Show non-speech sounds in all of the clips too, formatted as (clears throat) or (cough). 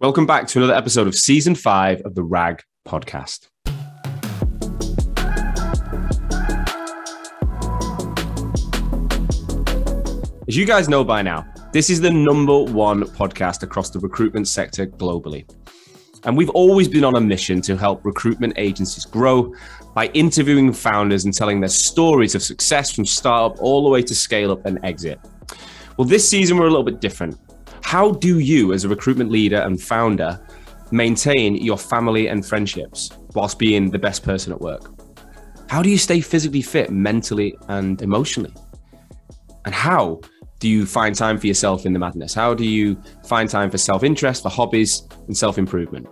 Welcome back to another episode of season five of the RAG podcast. As you guys know by now, this is the number one podcast across the recruitment sector globally. And we've always been on a mission to help recruitment agencies grow by interviewing founders and telling their stories of success from startup all the way to scale up and exit. Well, this season we're a little bit different. How do you, as a recruitment leader and founder, maintain your family and friendships whilst being the best person at work? How do you stay physically fit mentally and emotionally? And how do you find time for yourself in the madness? How do you find time for self interest, for hobbies, and self improvement?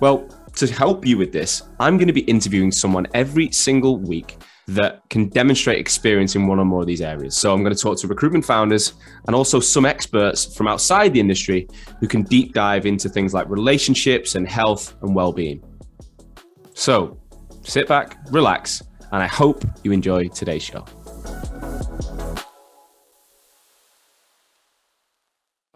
Well, to help you with this, I'm going to be interviewing someone every single week that can demonstrate experience in one or more of these areas. So I'm going to talk to recruitment founders and also some experts from outside the industry who can deep dive into things like relationships and health and well-being. So sit back, relax, and I hope you enjoy today's show.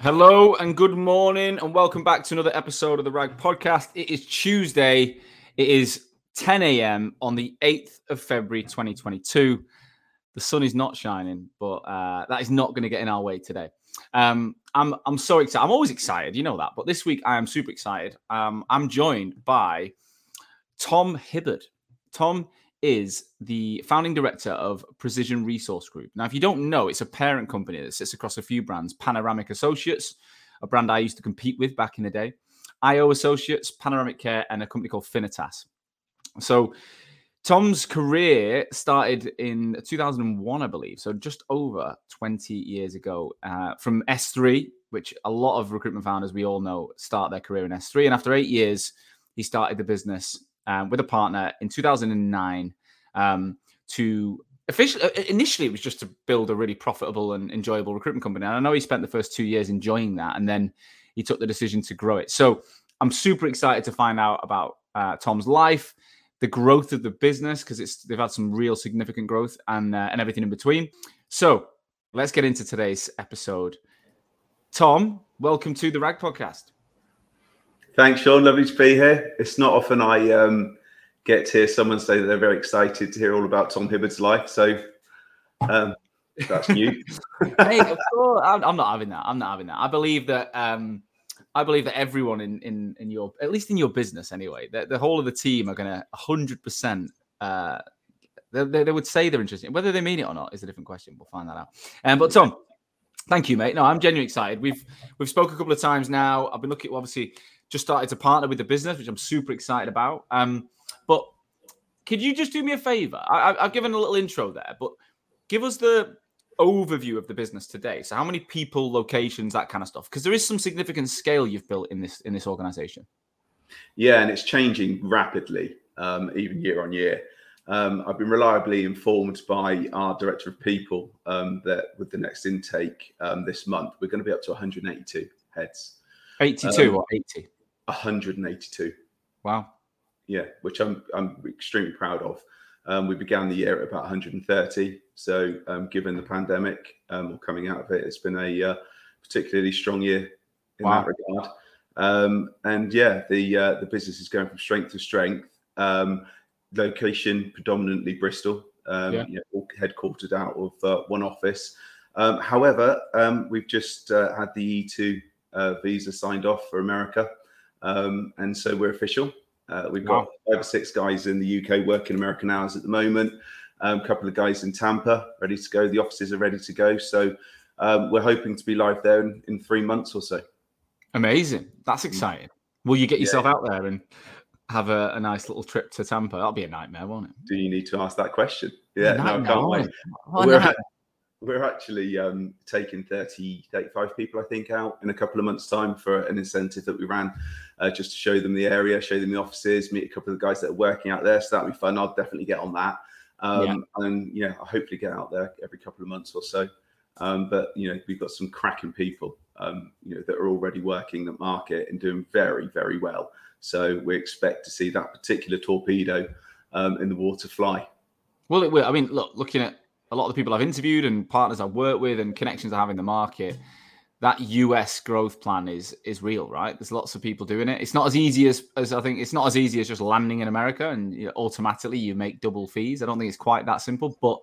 Hello and good morning, and welcome back to another episode of the RAG podcast. It is Tuesday. It is 10 a.m. on the 8th of February 2022. The sun is not shining, but uh, that is not going to get in our way today. Um, I'm I'm so excited. I'm always excited, you know that. But this week I am super excited. Um, I'm joined by Tom Hibberd. Tom is the founding director of Precision Resource Group. Now, if you don't know, it's a parent company that sits across a few brands: Panoramic Associates, a brand I used to compete with back in the day, IO Associates, Panoramic Care, and a company called Finitas. So Tom's career started in 2001, I believe. So just over 20 years ago uh, from S3, which a lot of recruitment founders we all know start their career in S3. And after eight years, he started the business um, with a partner in 2009 um, to officially uh, initially it was just to build a really profitable and enjoyable recruitment company and i know he spent the first two years enjoying that and then he took the decision to grow it so i'm super excited to find out about uh, tom's life the growth of the business because it's they've had some real significant growth and uh, and everything in between. So let's get into today's episode. Tom, welcome to the Rag Podcast. Thanks, Sean. Lovely to be here. It's not often I um, get to hear someone say that they're very excited to hear all about Tom Hibberd's life. So um, that's new. (laughs) hey, of (laughs) course, I'm, I'm, not having that. I'm not having that. I believe that um, I believe that everyone in in in your at least in your business anyway, the, the whole of the team are going to 100. percent uh, they, they, would say they're interested. Whether they mean it or not is a different question. We'll find that out. Um, but Tom, thank you, mate. No, I'm genuinely excited. We've we've spoke a couple of times now. I've been looking, obviously, just started to partner with the business, which I'm super excited about. Um, but could you just do me a favor? I, I've given a little intro there, but give us the overview of the business today. So how many people, locations, that kind of stuff? Because there is some significant scale you've built in this in this organization. Yeah, and it's changing rapidly, um, even year on year. Um, I've been reliably informed by our director of people um, that with the next intake um, this month, we're going to be up to 182 heads. 82 um, or 80? 182. Wow. Yeah, which I'm I'm extremely proud of. Um, we began the year at about 130. So, um, given the pandemic um, or coming out of it, it's been a uh, particularly strong year in wow. that regard. Um, and yeah, the uh, the business is going from strength to strength. Um, location predominantly Bristol, um, yeah. you know, all headquartered out of uh, one office. however, we've just uh, had the E2 uh, visa signed off for America, and so we're official. Uh, we've got wow. five or six guys in the UK working American hours at the moment. Um, a couple of guys in Tampa ready to go. The offices are ready to go. So um, we're hoping to be live there in, in, three months or so. Amazing. That's mm. exciting. Will you get yourself yeah. out there and have a, a, nice little trip to Tampa? That'll be a nightmare, won't it? Do you need to ask that question? Yeah, no, no can't wait. Oh, we're, no. We're actually um, taking 30, 35 people, I think, out in a couple of months' time for an incentive that we ran uh, just to show them the area, show them the offices, meet a couple of the guys that are working out there. So that'll be fun. I'll definitely get on that. Um, yeah. And, you know, I'll hopefully get out there every couple of months or so. Um, but, you know, we've got some cracking people, um, you know, that are already working the market and doing very, very well. So we expect to see that particular torpedo um, in the water fly. Well, it will. I mean, look, looking at a lot of the people I've interviewed and partners I've worked with and connections I have in the market, that US growth plan is is real, right? There's lots of people doing it. It's not as easy as as I think. It's not as easy as just landing in America and you know, automatically you make double fees. I don't think it's quite that simple. But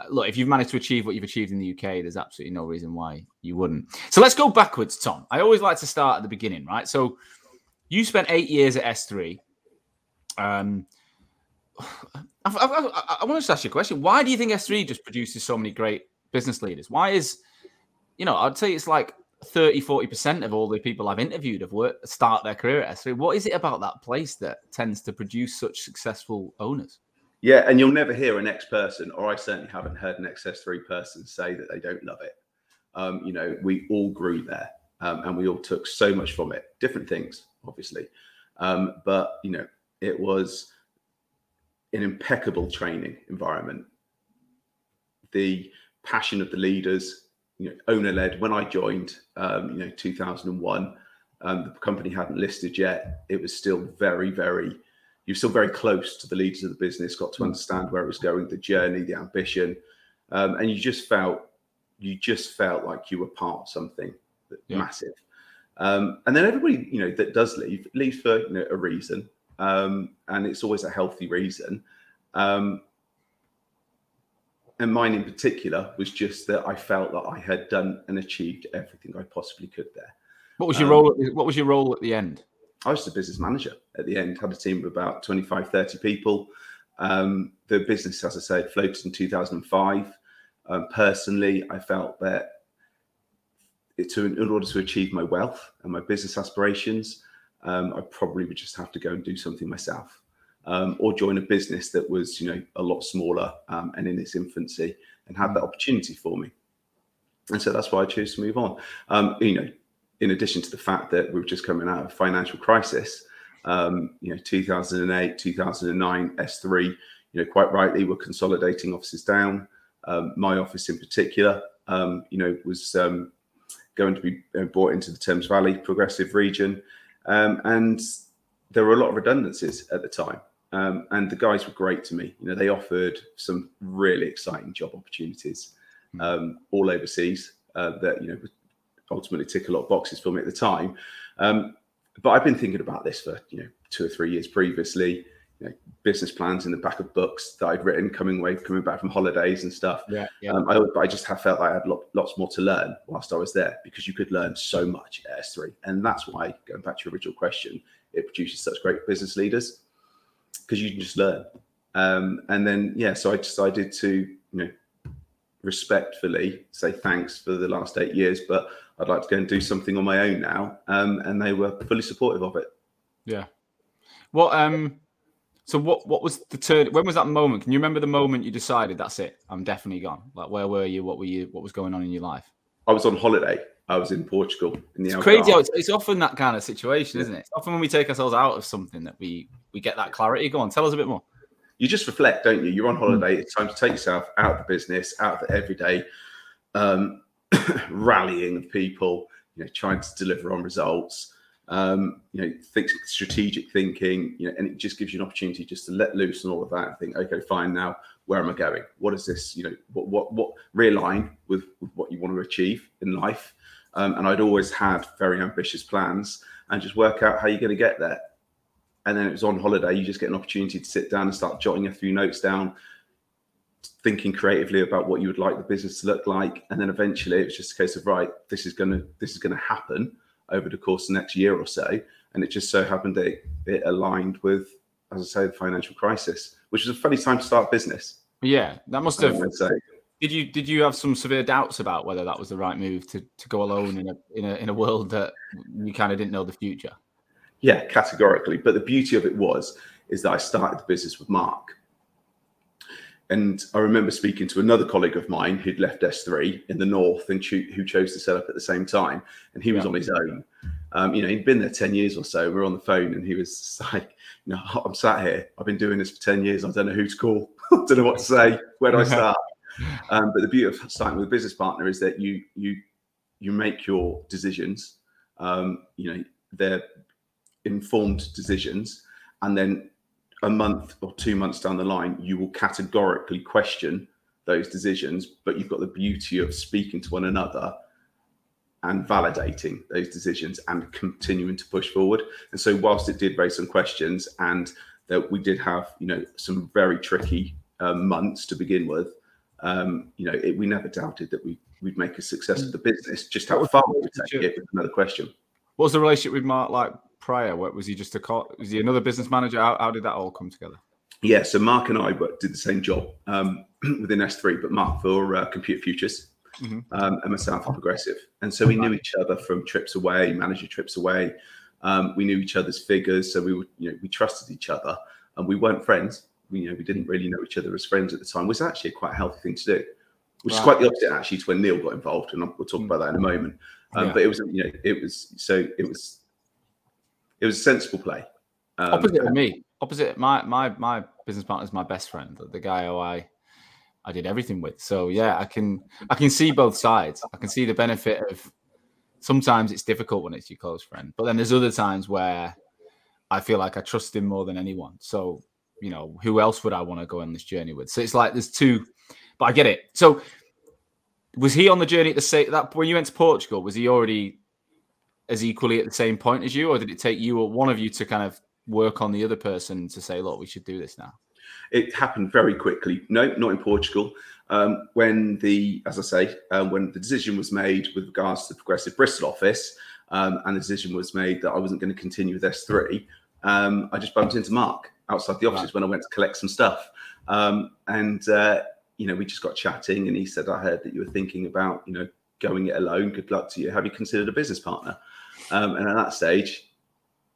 uh, look, if you've managed to achieve what you've achieved in the UK, there's absolutely no reason why you wouldn't. So let's go backwards, Tom. I always like to start at the beginning, right? So you spent eight years at S3. Um, (sighs) I, I, I, want to ask you a question. Why do you think S3 just produces so many great business leaders? Why is you know, I'd say it's like 30, 40% of all the people I've interviewed have worked, start their career at S3. What is it about that place that tends to produce such successful owners? Yeah, and you'll never hear an ex person, or I certainly haven't heard an ex S3 person say that they don't love it. Um, you know, we all grew there um, and we all took so much from it, different things, obviously. Um, but, you know, it was an impeccable training environment. The passion of the leaders, you know, owner led. When I joined, um, you know, 2001, um, the company hadn't listed yet. It was still very, very, you're still very close to the leaders of the business, got to mm. understand where it was going, the journey, the ambition. Um, and you just felt, you just felt like you were part of something yeah. massive. Um, and then everybody, you know, that does leave, leaves for you know, a reason. Um, and it's always a healthy reason. Um, and mine in particular was just that I felt that I had done and achieved everything I possibly could there. What was your um, role? What was your role at the end? I was the business manager at the end. Had a team of about 25, 30 people. Um, the business, as I said, floated in 2005. Um, personally, I felt that it, to, in order to achieve my wealth and my business aspirations, um, I probably would just have to go and do something myself um, or join a business that was, you know, a lot smaller um, and in its infancy and had that opportunity for me. And so that's why I chose to move on. Um, you know, in addition to the fact that we were just coming out of a financial crisis, um, you know, 2008, 2009, S3, you know, quite rightly, we're consolidating offices down. Um, my office in particular, um, you know, was um, going to be uh, brought into the Thames Valley progressive region. Um, and there were a lot of redundancies at the time. Um, and the guys were great to me. You know, they offered some really exciting job opportunities hmm. um, all overseas uh, that you know ultimately tick a lot of boxes for me at the time. Um, but I've been thinking about this for you know two or three years previously. You know, business plans in the back of books that I'd written coming away, coming back from holidays and stuff. Yeah, yeah. Um, I, I, just have felt like I had lot, lots more to learn whilst I was there because you could learn so much at S3, and that's why going back to your original question, it produces such great business leaders because you can just learn. Um, and then yeah, so I decided to you know respectfully say thanks for the last eight years, but I'd like to go and do something on my own now. Um, and they were fully supportive of it. Yeah. Well, um so what what was the turn when was that moment? Can you remember the moment you decided that's it? I'm definitely gone. Like where were you? What were you what was going on in your life? I was on holiday. I was in Portugal in the It's crazy it's, it's, often that kind of situation, isn't it? It's often when we take ourselves out of something that we we get that clarity. Go on, tell us a bit more. You just reflect, don't you? You're on holiday. It's time to take yourself out of the business, out of the everyday um, (coughs) rallying of people. You know, trying to deliver on results. Um, you know, think strategic thinking. You know, and it just gives you an opportunity just to let loose and all of that. And think, okay, fine. Now, where am I going? What is this? You know, what what what realign with, with what you want to achieve in life. Um, and I'd always had very ambitious plans and just work out how you're going to get there and then it was on holiday. You just get an opportunity to sit down and start jotting a few notes down, thinking creatively about what you would like the business to look like, and then eventually it was just a case of right, this is gonna this is gonna happen over the course of the next year or so, and it just so happened that it, it aligned with, as I say, the financial crisis, which was a funny time to start business. Yeah, that must have. Did you did you have some severe doubts about whether that was the right move to, to go alone in a in a in a world that you kind of didn't know the future? Yeah, categorically. But the beauty of it was is that I started the business with Mark. And I remember speaking to another colleague of mine who'd left S3 in the north and cho- who chose to set up at the same time. And he was on his own. Um, you know, he'd been there 10 years or so. We are on the phone and he was like, you know, I'm sat here. I've been doing this for 10 years. I don't know who to call. (laughs) I don't know what to say. Where do I (laughs) start? Um, but the beauty of starting with a business partner is that you, you, you make your decisions. Um, you know, they're informed decisions and then a month or two months down the line you will categorically question those decisions but you've got the beauty of speaking to one another and validating those decisions and continuing to push forward. And so, whilst it did raise some questions, and that we did have, you know, some very tricky um, months to begin with, um, you know, it, we never doubted that we we'd make a success of the business. Just how far we take it is another question. What was the relationship with Mark like prior? What was he just a was he another business manager? How, how did that all come together? Yeah, so Mark and I did the same job um, (clears throat) within S3, but Mark for uh, Computer Futures mm-hmm. um, and myself for Progressive. And so we knew each other from trips away, manager trips away. Um, we knew each other's figures, so we would, you know, we trusted each other, and we weren't friends. We, you know, we didn't really know each other as friends at the time. It was actually quite a healthy thing to do, which is quite the opposite actually to when Neil got involved, and we'll talk mm. about that in a moment. Um, yeah. But it was, you know, it was so it was it was a sensible play. Um, opposite of me, opposite my my my business partner is my best friend, the guy who I I did everything with. So yeah, I can I can see both sides. I can see the benefit of sometimes it's difficult when it's your close friend, but then there's other times where I feel like I trust him more than anyone. So you know, who else would I want to go on this journey with? So it's like there's two, but I get it. So was he on the journey at the same that when you went to Portugal? Was he already as equally at the same point as you, or did it take you or one of you to kind of work on the other person to say, look, we should do this now? It happened very quickly. No, not in Portugal. Um, when the, as I say, um, when the decision was made with regards to the Progressive Bristol office, um, and the decision was made that I wasn't going to continue with S3, um, I just bumped into Mark outside the offices right. when I went to collect some stuff. Um, and, uh, you know, we just got chatting, and he said, I heard that you were thinking about, you know, going it alone. Good luck to you. Have you considered a business partner? Um, and at that stage,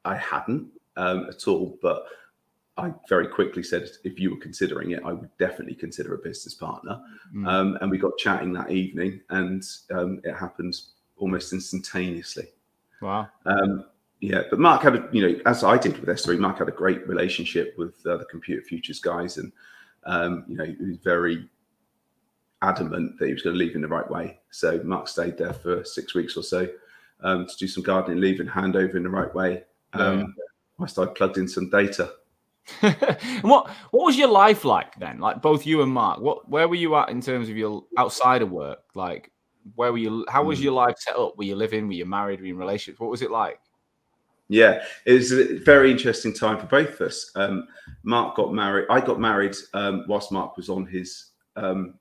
I hadn't at all, but I very quickly said, if you were considering it, I would definitely consider a business partner. Mm. Um, and we got chatting that evening, and um, it happened almost instantaneously. Wow. Um, yeah, but Mark had a, you know, as I did with S3, Mark had a great relationship with uh, the Computer Futures guys, and um, you know, he was very adamant that he was going to leave in the right way. So Mark stayed there for six weeks or so um, to do some gardening leave and hand over in the right way. Um. Whilst I plugged in some data (laughs) what what was your life like then? Like both you and Mark, what where were you at in terms of your outside of work? Like where were you? How was hmm. your life set up? Were you living? Were you married? Were you in relationships? What was it like? Yeah, it was a very interesting time for both of us. Um, Mark got married. I got married um, whilst Mark was on his um,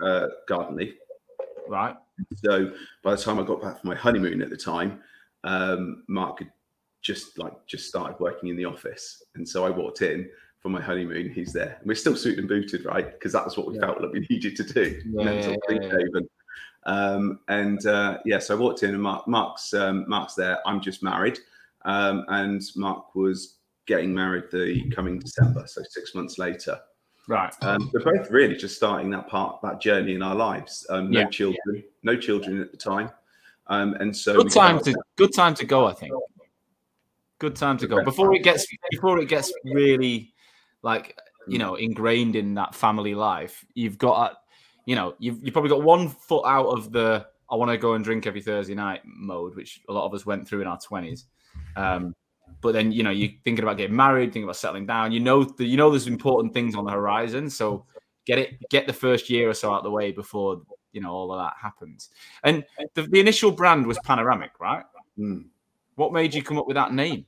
uh, garden leave. Right. So by the time I got back from my honeymoon at the time, um, Mark had just like just started working in the office, and so I walked in for my honeymoon. He's there. And we're still suited and booted, right? Because that's what we yeah. felt like we needed to do. Yeah, yeah, yeah, um, and uh, yeah, so I walked in, and Mark, Mark's um, Mark's there. I'm just married, um, and Mark was getting married the coming December, so six months later. Right. Um, we're both really just starting that part, that journey in our lives. Um, no yeah. children, no children at the time, um, and so good time to good time to go. I think good time to go before it gets before it gets really like you know ingrained in that family life. You've got you know you've you probably got one foot out of the I want to go and drink every Thursday night mode, which a lot of us went through in our twenties. Um, but then you know you're thinking about getting married, thinking about settling down. You know the, you know there's important things on the horizon, so get it get the first year or so out of the way before you know all of that happens. And the, the initial brand was Panoramic, right? Mm. What made you come up with that name?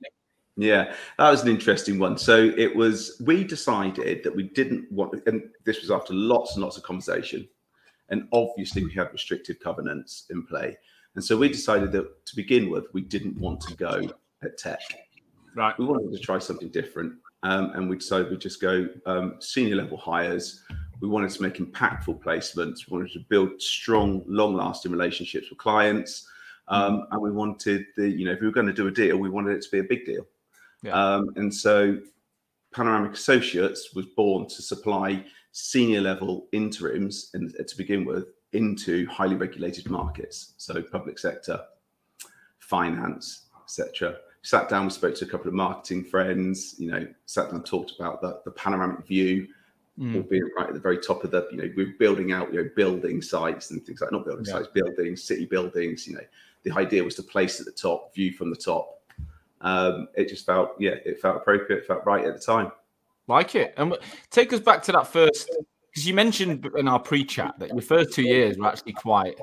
Yeah, that was an interesting one. So it was we decided that we didn't want, and this was after lots and lots of conversation, and obviously we had restrictive covenants in play, and so we decided that to begin with we didn't want to go at tech. Right. We wanted to try something different, um, and we decided we'd just go um, senior level hires. We wanted to make impactful placements. We wanted to build strong, long lasting relationships with clients. Um, and we wanted the, you know, if we were going to do a deal, we wanted it to be a big deal. Yeah. Um, and so Panoramic Associates was born to supply senior level interims and to begin with into highly regulated markets, so public sector, finance, etc. Sat down, we spoke to a couple of marketing friends. You know, sat down, talked about the, the panoramic view, mm. albeit right at the very top of the. You know, we're building out, you know, building sites and things like not building yeah. sites, buildings, city buildings. You know, the idea was to place at the top, view from the top. Um, it just felt, yeah, it felt appropriate, felt right at the time. Like it. And take us back to that first, because you mentioned in our pre chat that your first two years were actually quite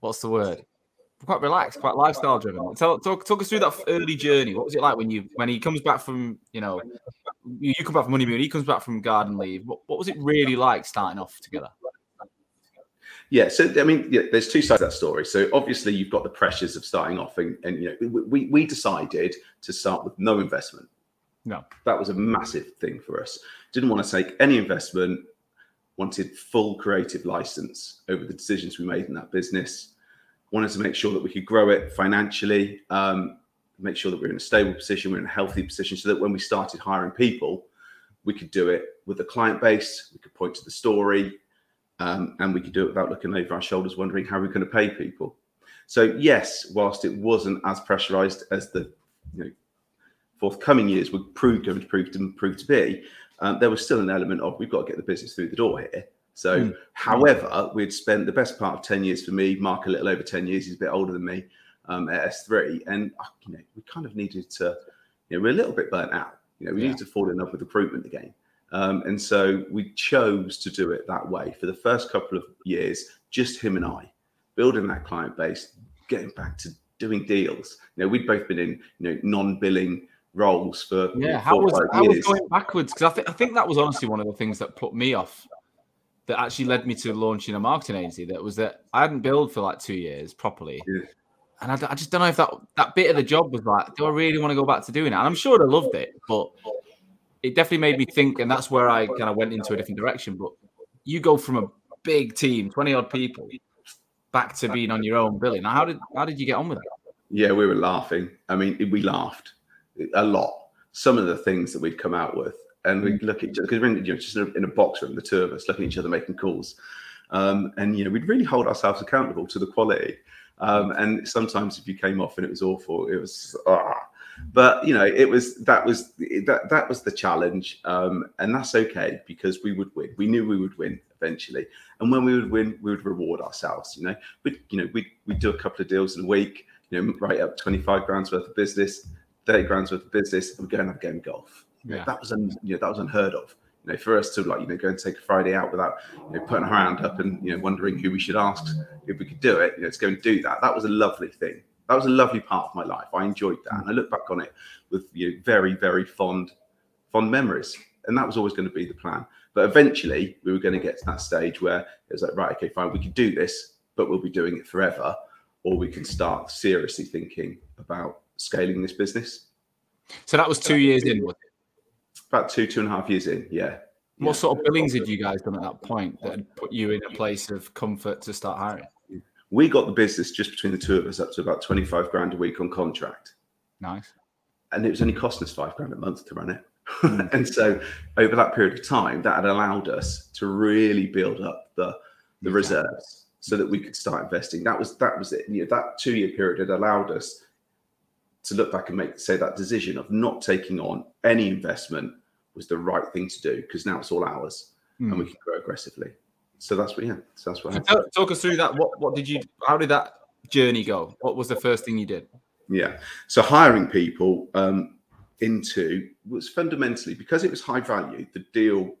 what's the word? Quite relaxed, quite lifestyle driven. Tell, talk, talk us through that early journey. What was it like when you when he comes back from you know you, come back from honeymoon, he comes back from garden leave. What, what was it really like starting off together? Yeah, so I mean, yeah, there's two sides of that story. So obviously, you've got the pressures of starting off, and, and you know, we we decided to start with no investment. No, that was a massive thing for us. Didn't want to take any investment. Wanted full creative license over the decisions we made in that business. Wanted to make sure that we could grow it financially. Um, make sure that we're in a stable position, we're in a healthy position, so that when we started hiring people, we could do it with a client base. We could point to the story um, and we could do it without looking over our shoulders, wondering how we're going to pay people. So yes, whilst it wasn't as pressurized as the you know, forthcoming years would prove going to prove prove to be, um, there was still an element of we've got to get the business through the door here. So, mm. however, we'd spent the best part of ten years for me, Mark a little over ten years. He's a bit older than me um, at S3, and uh, you know we kind of needed to. You know, we're a little bit burnt out. You know, we yeah. needed to fall in love with recruitment again. Um, and so we chose to do it that way for the first couple of years, just him and I, building that client base, getting back to doing deals. You know, we'd both been in you know non-billing roles for yeah. how was how was going backwards? Because I think I think that was honestly one of the things that put me off. That actually led me to launching a marketing agency. That was that I hadn't billed for like two years properly. Yeah. And I, I just don't know if that that bit of the job was like, do I really want to go back to doing it? And I'm sure I loved it, but it definitely made me think, and that's where I kind of went into a different direction. But you go from a big team, twenty odd people, back to being on your own billing. Now, how did how did you get on with it? Yeah, we were laughing. I mean, we laughed a lot. Some of the things that we'd come out with, and we'd look at each other because we're in, you know, just in a box room, the two of us looking at each other making calls, um, and you know, we'd really hold ourselves accountable to the quality. Um, and sometimes if you came off and it was awful, it was ah, but you know it was that was that that was the challenge. Um, and that's okay because we would win. We knew we would win eventually. And when we would win we would reward ourselves you know. But you know we we do a couple of deals in a week you know write up 25 grand's worth of business 30 grand's worth of business and we go and have a game of golf. You know, that was un, you know that was unheard of you know for us to like you know go and take a friday out without you know putting our hand up and you know wondering who we should ask if we could do it you know to go and do that that was a lovely thing that was a lovely part of my life. I enjoyed that, and I look back on it with you know, very, very fond, fond memories. And that was always going to be the plan. But eventually, we were going to get to that stage where it was like, right, okay, fine, we can do this, but we'll be doing it forever, or we can start seriously thinking about scaling this business. So that was two years in. About two, two and a half years in. Yeah. What yeah. sort of billings had you guys done at that point that had put you in a place of comfort to start hiring? We got the business just between the two of us up to about 25 grand a week on contract. Nice. And it was only costing us five grand a month to run it. Hmm. (laughs) and so over that period of time, that had allowed us to really build up the, the reserves so that we could start investing. That was that was it. You know, that two year period had allowed us to look back and make say that decision of not taking on any investment was the right thing to do because now it's all ours mm. and we can grow aggressively. So that's what yeah so that's what talk, talk us through that. What what did you how did that journey go? What was the first thing you did? Yeah. So hiring people um into was fundamentally because it was high value the deal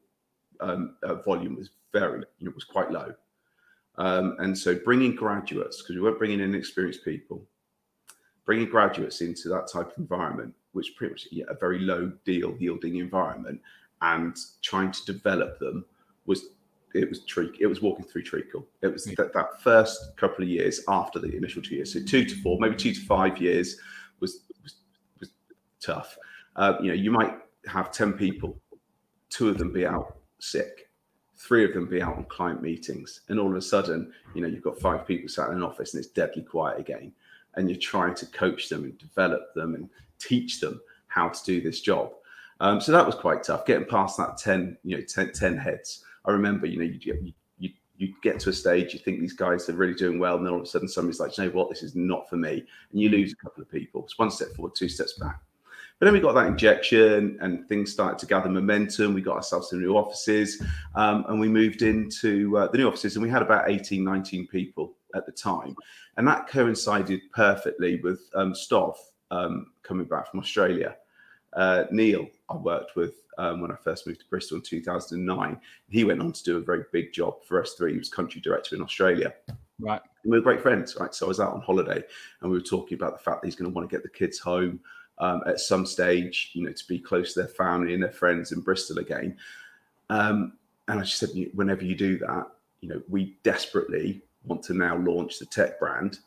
um, uh, volume was very you know was quite low. Um, and so bringing graduates because we weren't bringing in experienced people bringing graduates into that type of environment which pretty much yeah, a very low deal yielding environment and trying to develop them was it was treacle. It was walking through treacle. It was that, that first couple of years after the initial two years. So two to four, maybe two to five years was was, was tough. Uh, you know, you might have ten people, two of them be out sick, three of them be out on client meetings, and all of a sudden, you know, you've got five people sat in an office and it's deadly quiet again, and you're trying to coach them and develop them and teach them how to do this job. Um, so that was quite tough, getting past that 10, you know, 10, 10 heads. I remember, you know, you, you, you get to a stage, you think these guys are really doing well, and then all of a sudden somebody's like, you know what, this is not for me. And you lose a couple of people. It's one step forward, two steps back. But then we got that injection and things started to gather momentum. We got ourselves some new offices um, and we moved into uh, the new offices and we had about 18, 19 people at the time. And that coincided perfectly with um, Stov um, coming back from Australia. Uh, Neil, I worked with um, when I first moved to Bristol in 2009. He went on to do a very big job for S3. He was country director in Australia. Right. And we were great friends, right? So I was out on holiday and we were talking about the fact that he's going to want to get the kids home um, at some stage, you know, to be close to their family and their friends in Bristol again. Um, and I just said, whenever you do that, you know, we desperately want to now launch the tech brand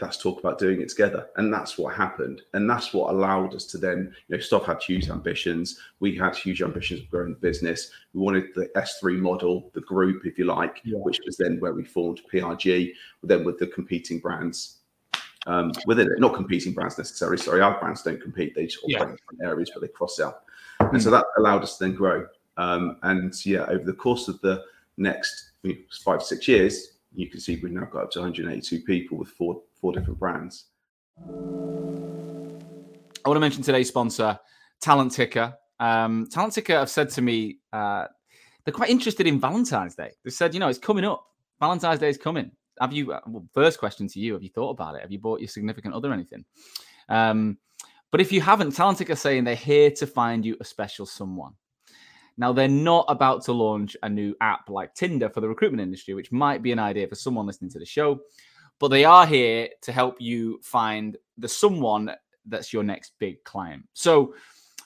let's talk about doing it together. And that's what happened. And that's what allowed us to then, you know, Stoff had huge ambitions. We had huge ambitions of growing the business. We wanted the S3 model, the group, if you like, yeah. which was then where we formed PRG, then with the competing brands um, within it. Not competing brands necessarily. Sorry, our brands don't compete. They just operate yeah. in different areas, but they cross sell. Mm-hmm. And so that allowed us to then grow. Um, and yeah, over the course of the next five, six years, you can see we've now got up to 182 people with four four different brands. I want to mention today's sponsor, Talent Ticker. Um, Talent Ticker have said to me uh, they're quite interested in Valentine's Day. They said, you know, it's coming up. Valentine's Day is coming. Have you? Uh, well, first question to you: Have you thought about it? Have you bought your significant other anything? Um, but if you haven't, Talent Ticker saying they're here to find you a special someone. Now, they're not about to launch a new app like Tinder for the recruitment industry, which might be an idea for someone listening to the show, but they are here to help you find the someone that's your next big client. So,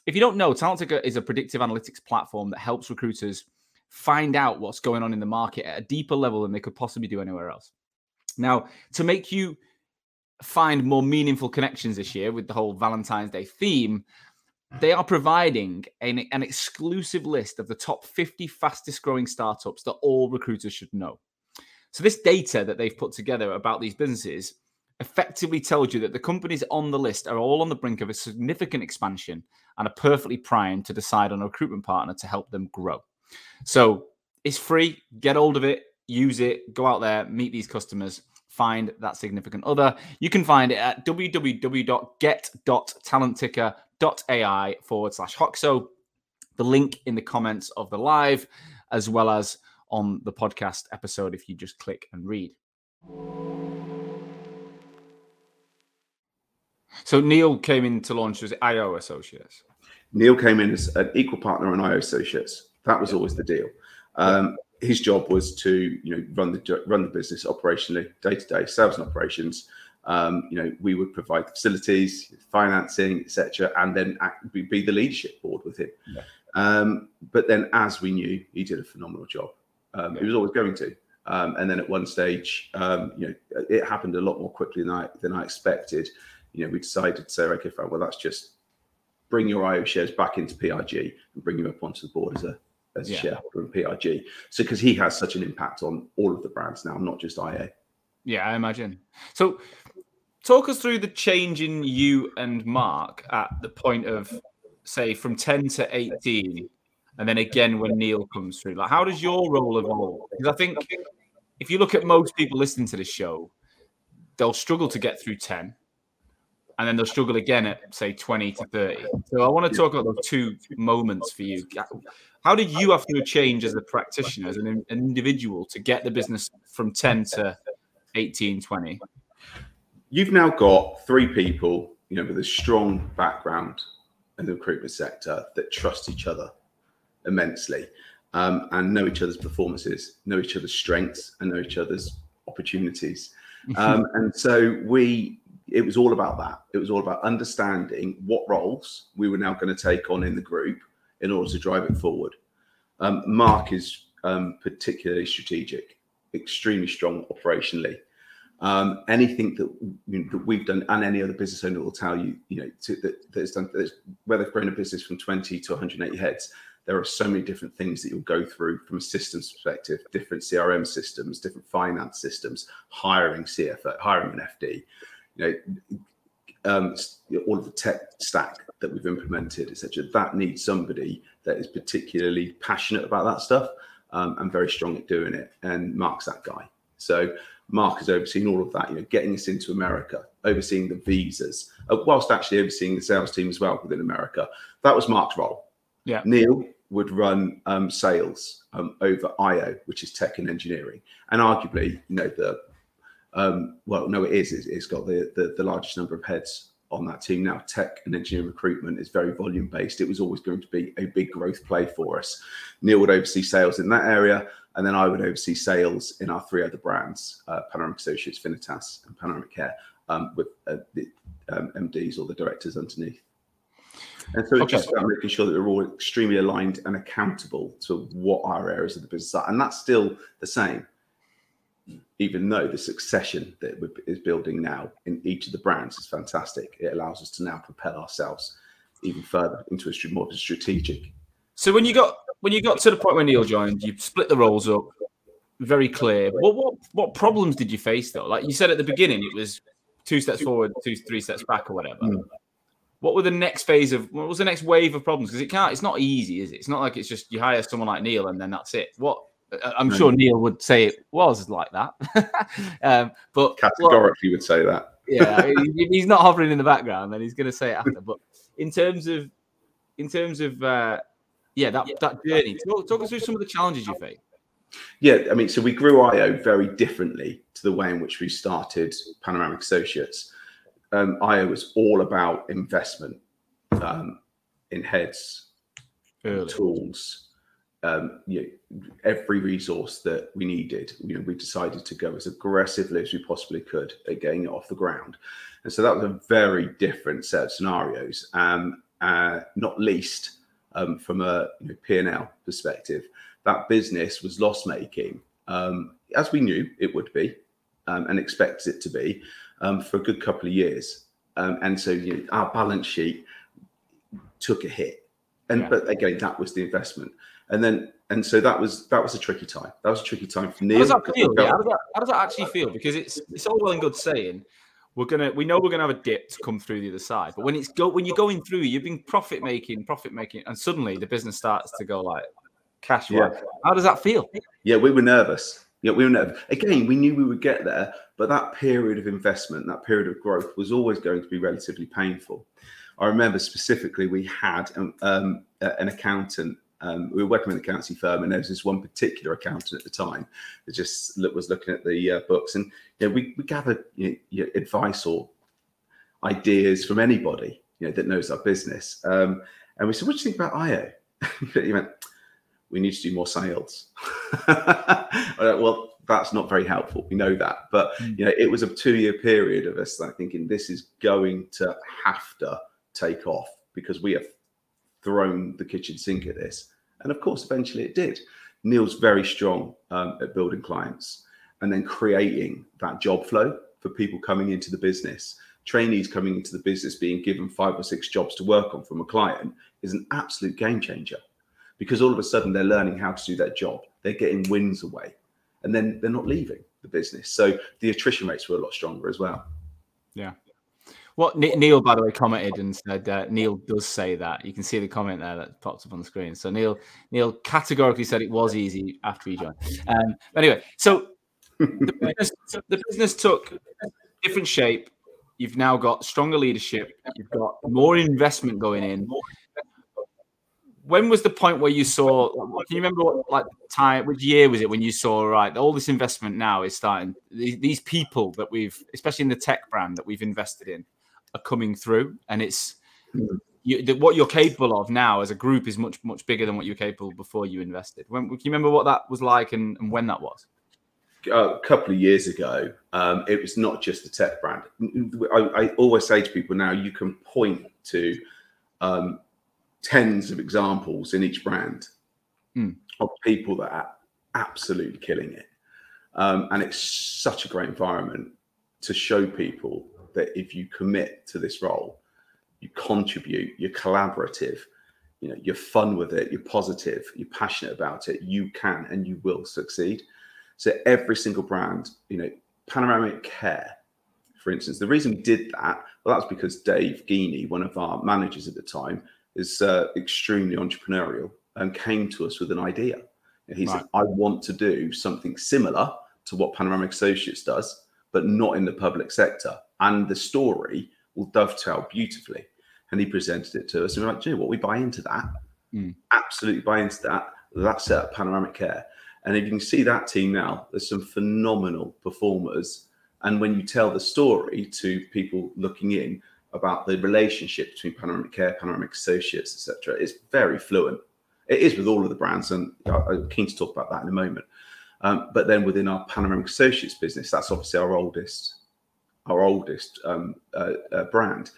if you don't know, Talent Ticker is a predictive analytics platform that helps recruiters find out what's going on in the market at a deeper level than they could possibly do anywhere else. Now, to make you find more meaningful connections this year with the whole Valentine's Day theme, they are providing an, an exclusive list of the top 50 fastest growing startups that all recruiters should know. So, this data that they've put together about these businesses effectively tells you that the companies on the list are all on the brink of a significant expansion and are perfectly primed to decide on a recruitment partner to help them grow. So, it's free, get hold of it, use it, go out there, meet these customers find that significant other. You can find it at www.get.talentticker.ai forward slash Hoxo. The link in the comments of the live, as well as on the podcast episode if you just click and read. So Neil came in to launch as IO Associates. Neil came in as an equal partner on IO Associates. That was always the deal. Um, his job was to you know run the run the business operationally, day to day sales and operations. Um, you know, we would provide facilities, financing, etc., and then act, be the leadership board with him. Yeah. Um, but then, as we knew, he did a phenomenal job. Um, yeah. He was always going to. Um, and then at one stage, um, you know, it happened a lot more quickly than I than I expected. You know, we decided to say, okay, fine, well, that's just bring your IO shares back into PRG and bring him up onto the board as a as yeah. a shareholder in PRG. So because he has such an impact on all of the brands now, not just IA. Yeah, I imagine. So talk us through the change in you and Mark at the point of say from 10 to 18 and then again when Neil comes through. Like how does your role evolve? Because I think if you look at most people listening to this show, they'll struggle to get through 10 and then they'll struggle again at say 20 to 30. So I want to talk about those two moments for you. How did you have to change as a practitioner, as an, an individual, to get the business from 10 to 18, 20? You've now got three people, you know, with a strong background in the recruitment sector that trust each other immensely um, and know each other's performances, know each other's strengths, and know each other's opportunities. (laughs) Um, and so we, it was all about that. It was all about understanding what roles we were now going to take on in the group in order to drive it forward. Um, Mark is um, particularly strategic, extremely strong operationally. Um, anything that, you know, that, we've done, and any other business owner will tell you, you know, to, that, that done, where they've grown a business from 20 to 180 heads, there are so many different things that you'll go through from a systems perspective, different CRM systems, different finance systems, hiring CFO, hiring an FD, you know, um, all of the tech stack that we've implemented, etc. That needs somebody that is particularly passionate about that stuff um, and very strong at doing it. And Mark's that guy. So Mark has overseen all of that, you know, getting us into America, overseeing the visas, uh, whilst actually overseeing the sales team as well within America. That was Mark's role. Yeah. Neil would run um, sales um, over IO, which is tech and engineering, and arguably, you know, the um, well, no, it is. It's got the, the, the largest number of heads on that team now. Tech and engineering recruitment is very volume based. It was always going to be a big growth play for us. Neil would oversee sales in that area, and then I would oversee sales in our three other brands: uh, Panoramic Associates, Finitas, and Panoramic Care, um, with uh, the um, MDs or the directors underneath. And so it's okay. just about making sure that we're all extremely aligned and accountable to what our areas of the business are. And that's still the same, even though the succession that is building now in each of the brands is fantastic. It allows us to now propel ourselves even further into a more strategic. So when you got when you got to the point when Neil joined, you split the roles up, very clear. What what what problems did you face though? Like you said at the beginning, it was two steps forward, two three steps back, or whatever. Mm what were the next phase of what was the next wave of problems? Because it can't, it's not easy, is it? It's not like it's just you hire someone like Neil and then that's it. What I'm sure Neil would say it was like that, (laughs) um, but categorically would say that. yeah, (laughs) he's not hovering in the background, then he's going to say it after. But in terms of, in terms of, uh, yeah, that that journey. Talk, talk us through some of the challenges you face. Yeah, I mean, so we grew IO very differently to the way in which we started Panoramic Associates um, IO was all about investment um, in heads, Early. tools, um, you know, every resource that we needed. You know, we decided to go as aggressively as we possibly could at getting it off the ground, and so that was a very different set of scenarios. Um, uh, not least um, from a you know, P&L perspective, that business was loss making, um, as we knew it would be, um, and expected it to be um, for a good couple of years. Um, and so you know, our balance sheet took a hit. And yeah. but again, that was the investment. And then and so that was that was a tricky time. That was a tricky time for Neil. How does that feel? Yeah, how, does that, how does that actually feel? Because it's it's all well and good saying we're gonna we know we're gonna have a dip to come through the other side. But when it's go when you're going through, you've been profit making, profit making, and suddenly the business starts to go like cash. Yeah. How does that feel? Yeah, we were nervous. Yeah, we were nervous. again, we knew we would get there, but that period of investment, that period of growth was always going to be relatively painful. I remember specifically we had um, um, an accountant. Um, we were working with an accountancy firm, and there was this one particular accountant at the time that just was looking at the uh, books, and you know, we we gathered you know, advice or ideas from anybody you know that knows our business, um, and we said, "What do you think about IO?" (laughs) he went, we need to do more sales. (laughs) well, that's not very helpful. We know that, but mm. you know, it was a two-year period of us like thinking this is going to have to take off because we have thrown the kitchen sink at this, and of course, eventually it did. Neil's very strong um, at building clients and then creating that job flow for people coming into the business. Trainees coming into the business being given five or six jobs to work on from a client is an absolute game changer because all of a sudden they're learning how to do their job. They're getting wins away, and then they're not leaving the business. So the attrition rates were a lot stronger as well. Yeah. What Neil, by the way, commented and said uh, Neil does say that. You can see the comment there that pops up on the screen. So Neil, Neil categorically said it was easy after he joined. Um, anyway, so the (laughs) business, the business took different shape. You've now got stronger leadership. You've got more investment going in when was the point where you saw? Can you remember what like time? Which year was it when you saw? Right, all this investment now is starting. These people that we've, especially in the tech brand that we've invested in, are coming through, and it's you, the, what you're capable of now as a group is much much bigger than what you were capable before you invested. When, can you remember what that was like and, and when that was? a couple of years ago, um, it was not just the tech brand. I, I, always say to people now, you can point to um, tens of examples in each brand mm. of people that are absolutely killing it. Um, and it's such a great environment to show people that if you commit to this role, you contribute, you're collaborative, you know, you're fun with it, you're positive, you're passionate about it, you can and you will succeed. So every single brand, you know, Panoramic Care, for instance, the reason we did that, well, that's because Dave Geaney, one of our managers at the time, is uh, extremely entrepreneurial and came to us with an idea. And he right. said, I want to do something similar to what Panoramic Associates does, but not in the public sector. And the story will dovetail beautifully. And he presented it to us. And we're like, "Gee, what? We buy into that. Mm. Absolutely buy into that. That's it, Panoramic Care. And if you can see that team now, there's some phenomenal performers. And when you tell the story to people looking in, about the relationship between Panoramic Care, Panoramic Associates, etc., it's very fluent. It is with all of the brands, and I'm keen to talk about that in a moment. Um, but then within our Panoramic Associates business, that's obviously our oldest, our oldest um, uh, uh, brand.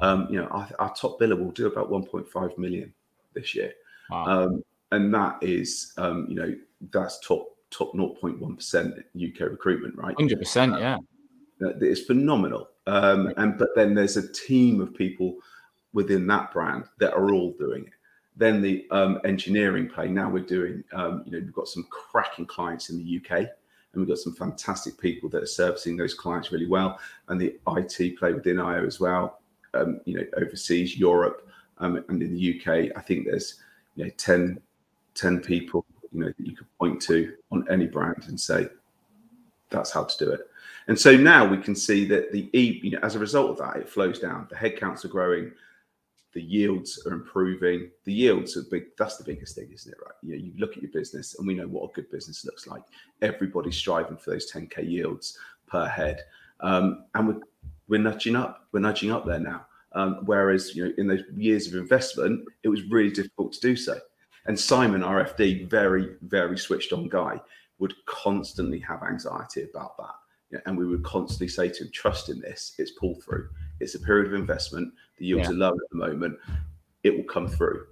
Um, you know, our, our, top biller will do about 1.5 million this year, wow. Um, and that is, um, you know, that's top top 0.1% UK recruitment, right? 100%, yeah. It's phenomenal. Um, and but then there's a team of people within that brand that are all doing it. Then the um, engineering play. Now we're doing, um, you know, we've got some cracking clients in the UK, and we've got some fantastic people that are servicing those clients really well. And the IT play within IO as well. Um, you know, overseas, Europe, um, and in the UK, I think there's, you know, 10, 10 people, you know, that you could point to on any brand and say, that's how to do it. And so now we can see that the E, you know, as a result of that, it flows down. The headcounts are growing, the yields are improving. The yields are big. That's the biggest thing, isn't it? Right? You, know, you look at your business, and we know what a good business looks like. Everybody's striving for those 10k yields per head, um, and we're we're nudging up. We're nudging up there now. Um, whereas you know, in those years of investment, it was really difficult to do so. And Simon, our FD, very very switched on guy, would constantly have anxiety about that and we would constantly say to him, trust in this, it's pull through. It's a period of investment. The yields yeah. are low at the moment. It will come through.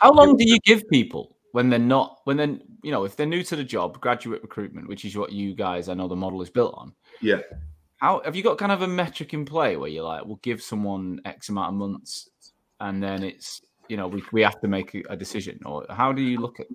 How long do you give people when they're not, when then, you know, if they're new to the job, graduate recruitment, which is what you guys, I know the model is built on. Yeah. How have you got kind of a metric in play where you're like, we'll give someone X amount of months and then it's, you know, we, we have to make a decision or how do you look at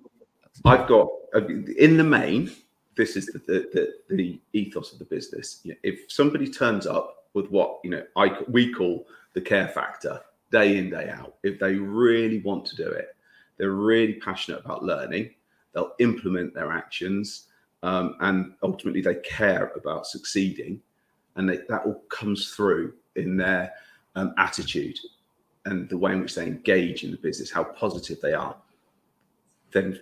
I've got uh, in the main, this is the, the, the, the ethos of the business. You know, if somebody turns up with what you know I we call the care factor day in day out, if they really want to do it, they're really passionate about learning. They'll implement their actions, um, and ultimately they care about succeeding, and they, that all comes through in their um, attitude and the way in which they engage in the business, how positive they are. Then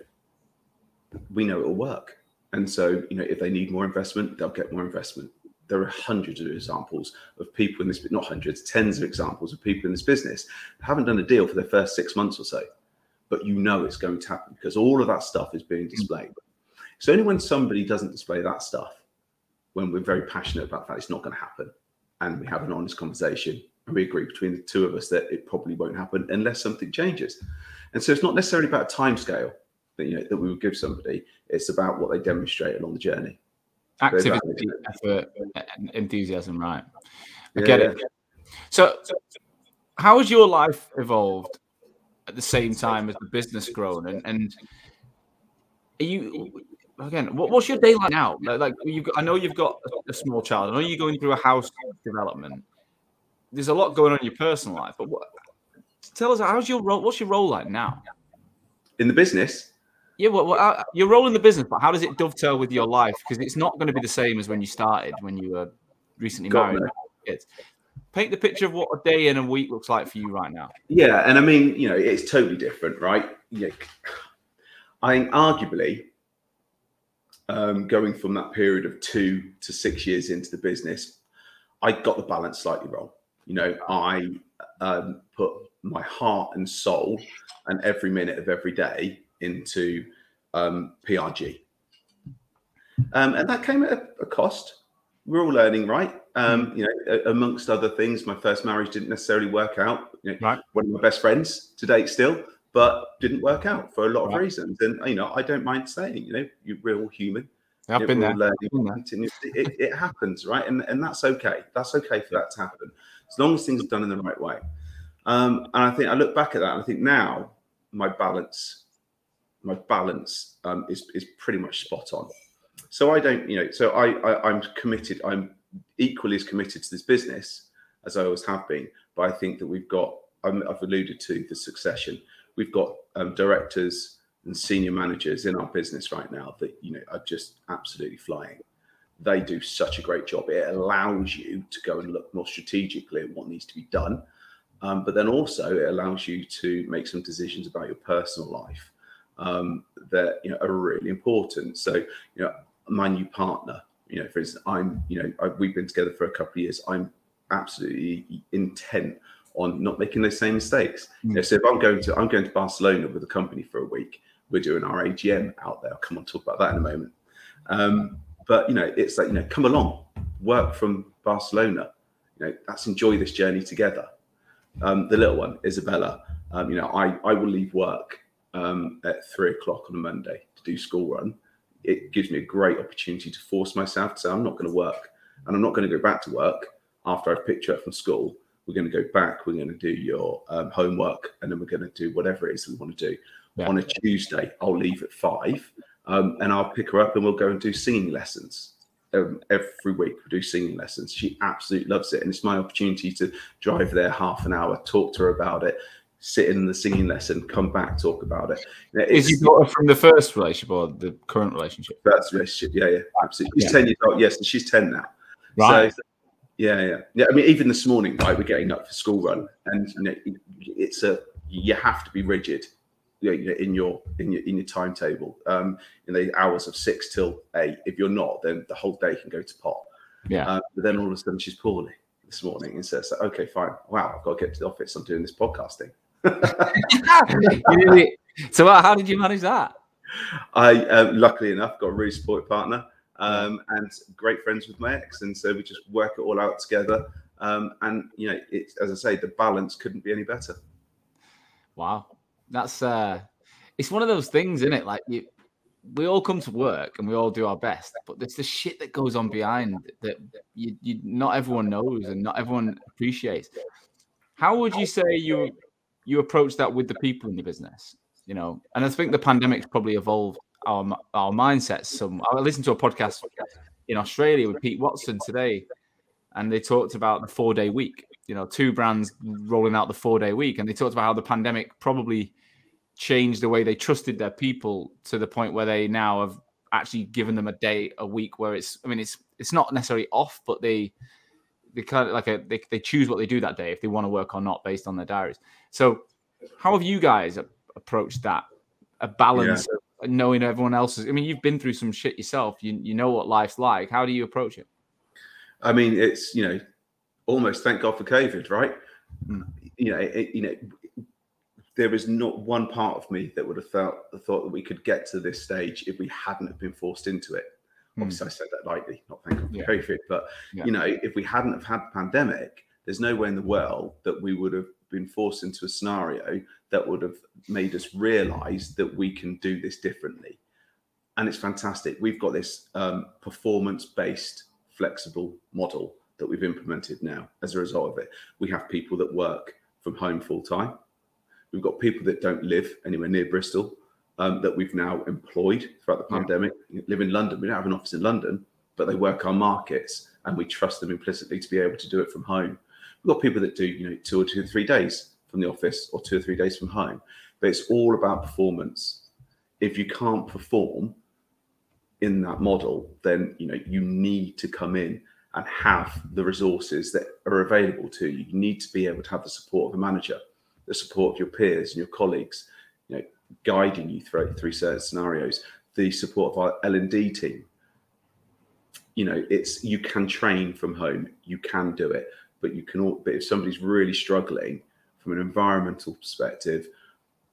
we know it will work and so, you know, if they need more investment, they'll get more investment. There are hundreds of examples of people in this, not hundreds, tens of examples of people in this business haven't done a deal for their first six months or so, but you know it's going to happen because all of that stuff is being mm. displayed. It's only when somebody doesn't display that stuff, when we're very passionate about that, it's not going to happen, and we have an honest conversation and we agree between the two of us that it probably won't happen unless something changes. And so it's not necessarily about a time scale that you know that we would give somebody. It's about what they demonstrate along the journey. Activity, effort, enthusiasm, right? I yeah. get it. So, how has your life evolved at the same time as the business grown? And and are you again? What, what's your day like now? Like you've got, I know you've got a, a small child. I know you're going through a house development. There's a lot going on in your personal life, but what, tell us how's your role? What's your role like now in the business? Yeah, well, well uh, you're rolling the business, but how does it dovetail with your life? Because it's not going to be the same as when you started, when you were recently Got married. Kids. Paint the picture of what a day and a week looks like for you right now. Yeah, and I mean, you know, it's totally different, right? Yeah, I think arguably um, going from that period of two to six years into the business, I got the balance slightly wrong. You know, I um, put my heart and soul and every minute of every day into um, PRG. Um, and that came at a, a, cost. We're all learning, right? Um, mm. you know, amongst other things, my first marriage didn't necessarily work out. You know, right. One of my best friends to date still, but didn't work out for a lot of right. reasons. And you know, I don't mind saying, you know, we're all human. I've been there. It, it, it, happens, right? And and that's okay. That's okay for that to happen, as long as things are done in the right way. Um, and I think I look back at that, and I think now my balance my balance um, is is pretty much spot on. So I don't, you know, so I, I I'm committed. I'm equally as committed to this business as I always have been. But I think that we've got. i have alluded to the succession. We've got um, directors and senior managers in our business right now that you know are just absolutely flying. They do such a great job. It allows you to go and look more strategically at what needs to be done, um, but then also it allows you to make some decisions about your personal life um, that you know are really important. So you know, my new partner, you know, for instance, I'm you know I, we've been together for a couple of years. I'm absolutely intent on not making those same mistakes. Mm. You know, so if I'm going to I'm going to Barcelona with a company for a week, we're doing our AGM out there. I'll come on talk about that in a moment. Um, but you know, it's like you know, come along, work from Barcelona. You know, let's enjoy this journey together. Um, the little one, Isabella. Um, you know, I I will leave work um, at three o'clock on a Monday to do school run. It gives me a great opportunity to force myself to say I'm not going to work, and I'm not going to go back to work after I've picked you up from school. We're going to go back. We're going to do your um, homework, and then we're going to do whatever it is we want to do. Yeah. On a Tuesday, I'll leave at five, um, and I'll pick her up, and we'll go and do singing lessons. Um, every week we do singing lessons. She absolutely loves it, and it's my opportunity to drive there half an hour, talk to her about it, sit in the singing lesson, come back, talk about it. Is your daughter from the first relationship or the current relationship? First relationship, yeah, yeah, absolutely. She's Yeah. ten years old. Yes, and she's ten now. Right. So, yeah, yeah, yeah. I mean, even this morning, right, we're getting up for school run, and you know, it's a you have to be rigid, you know, in your in your in your timetable. Um, in the hours of six till eight. If you're not, then the whole day can go to pot. Yeah. Uh, but then all of a sudden, she's poorly this morning, and says, "Okay, fine. Wow, I've got to get to the office. I'm doing this podcasting." So uh, how did you manage that? I um, luckily enough got a really supportive partner um, and great friends with my ex, and so we just work it all out together. Um, and you know, it's as I say, the balance couldn't be any better. Wow. That's uh it's one of those things, isn't it? Like you we all come to work and we all do our best, but there's the shit that goes on behind that you, you not everyone knows and not everyone appreciates. How would you say you you approach that with the people in your business? You know, and I think the pandemic's probably evolved our our mindsets. Some I listened to a podcast in Australia with Pete Watson today, and they talked about the four day week. You know, two brands rolling out the four day week, and they talked about how the pandemic probably changed the way they trusted their people to the point where they now have actually given them a day a week where it's. I mean, it's it's not necessarily off, but they they kind of like a they, they choose what they do that day if they want to work or not based on their diaries. So, how have you guys approached that? A balance of knowing everyone else's. I mean, you've been through some shit yourself. You you know what life's like. How do you approach it? I mean, it's you know, almost thank God for COVID, right? Mm. You know, it, you know, there is not one part of me that would have felt thought that we could get to this stage if we hadn't have been forced into it. Mm. Obviously, I said that lightly, not thank God for Yeah. COVID, but Yeah. you know, if we hadn't have had the pandemic, there's no way in the world that we would have been forced into a scenario that would have made us realize that we can do this differently. And it's fantastic. We've got this um, performance based, flexible model that we've implemented now as a result of it. We have people that work from home full time. We've got people that don't live anywhere near Bristol um, that we've now employed throughout the Yeah. pandemic. Live in London. We don't have an office in London, but they work our markets, and we trust them implicitly to be able to do it from home. We've got people that do, you know, two or two or three days from the office or two or three days from home. But it's all about performance. If you can't perform in that model, then you know you need to come in and have the resources that are available to you. You need to be able to have the support of a manager, the support of your peers and your colleagues, you know, guiding you through through certain scenarios, the support of our L and D team. You know, it's you can train from home, you can do it, but you can. all But if somebody's really struggling from an environmental perspective,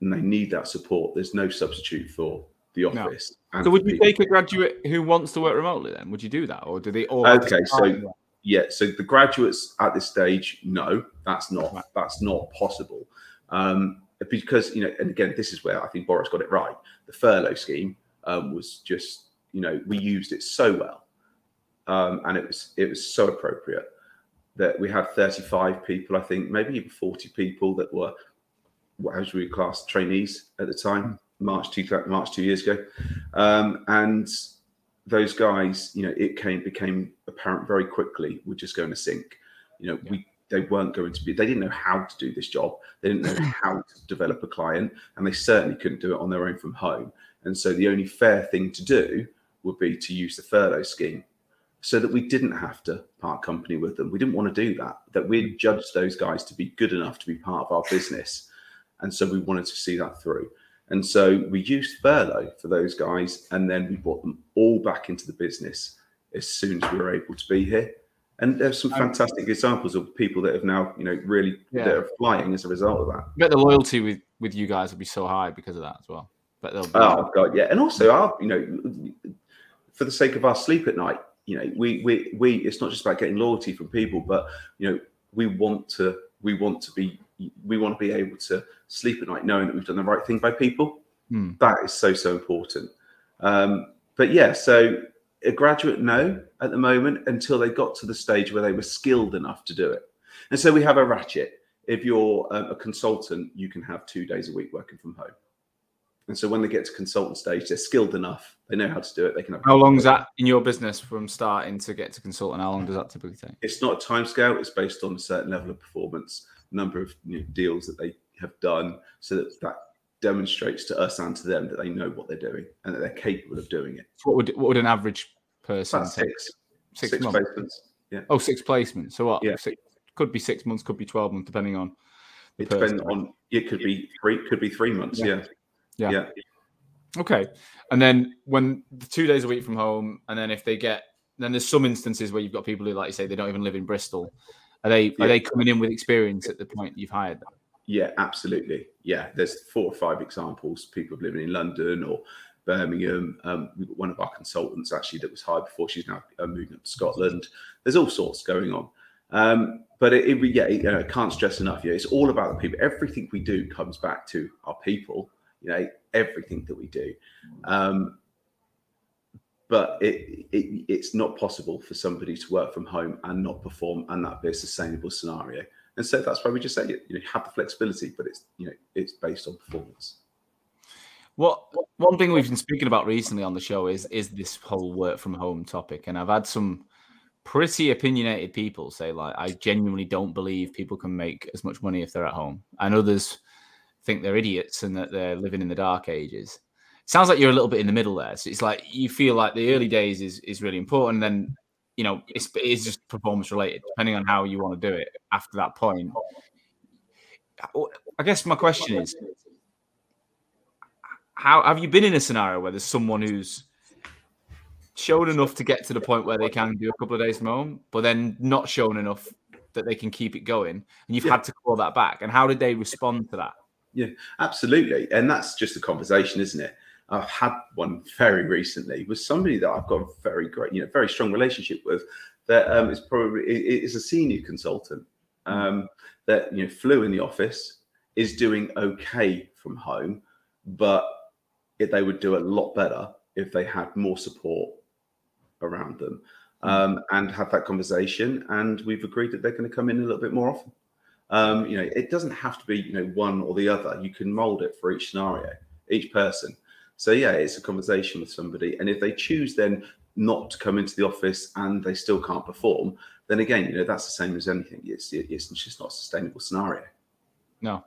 and they need that support, there's no substitute for the office. and So, would you people. take a graduate who wants to work remotely? Then would you do that, or do they all? Okay, so yeah, so the graduates at this stage, no, that's not that's not possible. Um, because you know, and again, this is where I think Boris got it right. The furlough scheme um, was just, you know, we used it so well, um, and it was it was so appropriate that we had 35 people, I think, maybe even 40 people that were what how should we class trainees at the time, March two March two years ago, um, and those guys, you know, it came became apparent very quickly we're just going to sink. You know, Yeah. we they weren't going to be. They didn't know how to do this job. They didn't know (laughs) how to develop a client, and they certainly couldn't do it on their own from home. And so the only fair thing to do would be to use the furlough scheme, so that we didn't have to part company with them. We didn't want to do that. That we mm. judged those guys to be good enough to be part of our business, and so we wanted to see that through. And so we used furlough for those guys, and then we brought them all back into the business as soon as we were able to be here. And there's some fantastic examples of people that have now, you know, really Yeah. that are flying as a result of that. But the loyalty with with you guys will be so high because of that as well. But they'll be, Oh god, yeah. And also our, you know, for the sake of our sleep at night, you know, we we we it's not just about getting loyalty from people, but you know, we want to we want to be we want to be able to sleep at night knowing that we've done the right thing by people. Hmm. That is so so important. Um, but yeah, so a graduate no at the moment until they got to the stage where they were skilled enough to do it. And so we have a ratchet. If you're um, a consultant, you can have two days a week working from home. And so when they get to consultant stage, they're skilled enough. They know how to do it. They can have. how long is that in your business from starting to get to consultant? How long does that typically take? It's not a time scale. It's based on a certain level of performance, number of you know, deals that they have done, so that that demonstrates to us and to them that they know what they're doing and that they're capable of doing it. What would what would an average person About six, Six, six months. placements. Yeah, Oh, six placements. So what? Yeah. Six, could be six months, could be twelve months, depending on. the it depends on. It could be three. Could be three months. Yeah. Yeah, Yeah. Okay. And then when the two days a week from home, and then if they get, then there's some instances where you've got people who, like you say, they don't even live in Bristol. Are they Yeah. are they coming in with experience at the point you've hired them? Yeah, absolutely. Yeah, there's four or five examples. People living in London or Birmingham. Um, we've got one of our consultants actually that was hired before. She's now moving up to Scotland. There's all sorts going on. Um, but it, it, yeah, you know, I can't stress enough. Yeah, it's all about the people. Everything we do comes back to our people. You know, everything that we do. Um, but it, it it's not possible for somebody to work from home and not perform and that be a sustainable scenario. And so that's why we just say you know have the flexibility, but it's you know it's based on performance. What one thing we've been speaking about recently on the show is is this whole work from home topic, and I've had some pretty opinionated people say like I genuinely don't believe people can make as much money if they're at home, and others think they're idiots and that they're living in the dark ages. Sounds like you're a little bit in the middle there. So it's like you feel like the early days is is really important, then you know it's it is just performance related, depending on how you want to do it. After that point, I guess my question is how have you been in a scenario where there's someone who's shown enough to get to the point where they can do a couple of days from home, but then not shown enough that they can keep it going, and you've Yeah. had to call that back? And how did they respond to that? Yeah, absolutely, and that's just a conversation, isn't it? I've had one very recently with somebody that I've got a very great, you know, very strong relationship with. That um, is probably i- is a senior consultant um, that you know flew in the office, is doing okay from home, but it, they would do a lot better if they had more support around them um, and have that conversation. And we've agreed that they're going to come in a little bit more often. Um, you know, it doesn't have to be you know one or the other. You can mold it for each scenario, each person. So yeah, it's a conversation with somebody, and if they choose then not to come into the office and they still can't perform, then again, you know, that's the same as anything. It's it's just not a sustainable scenario, No,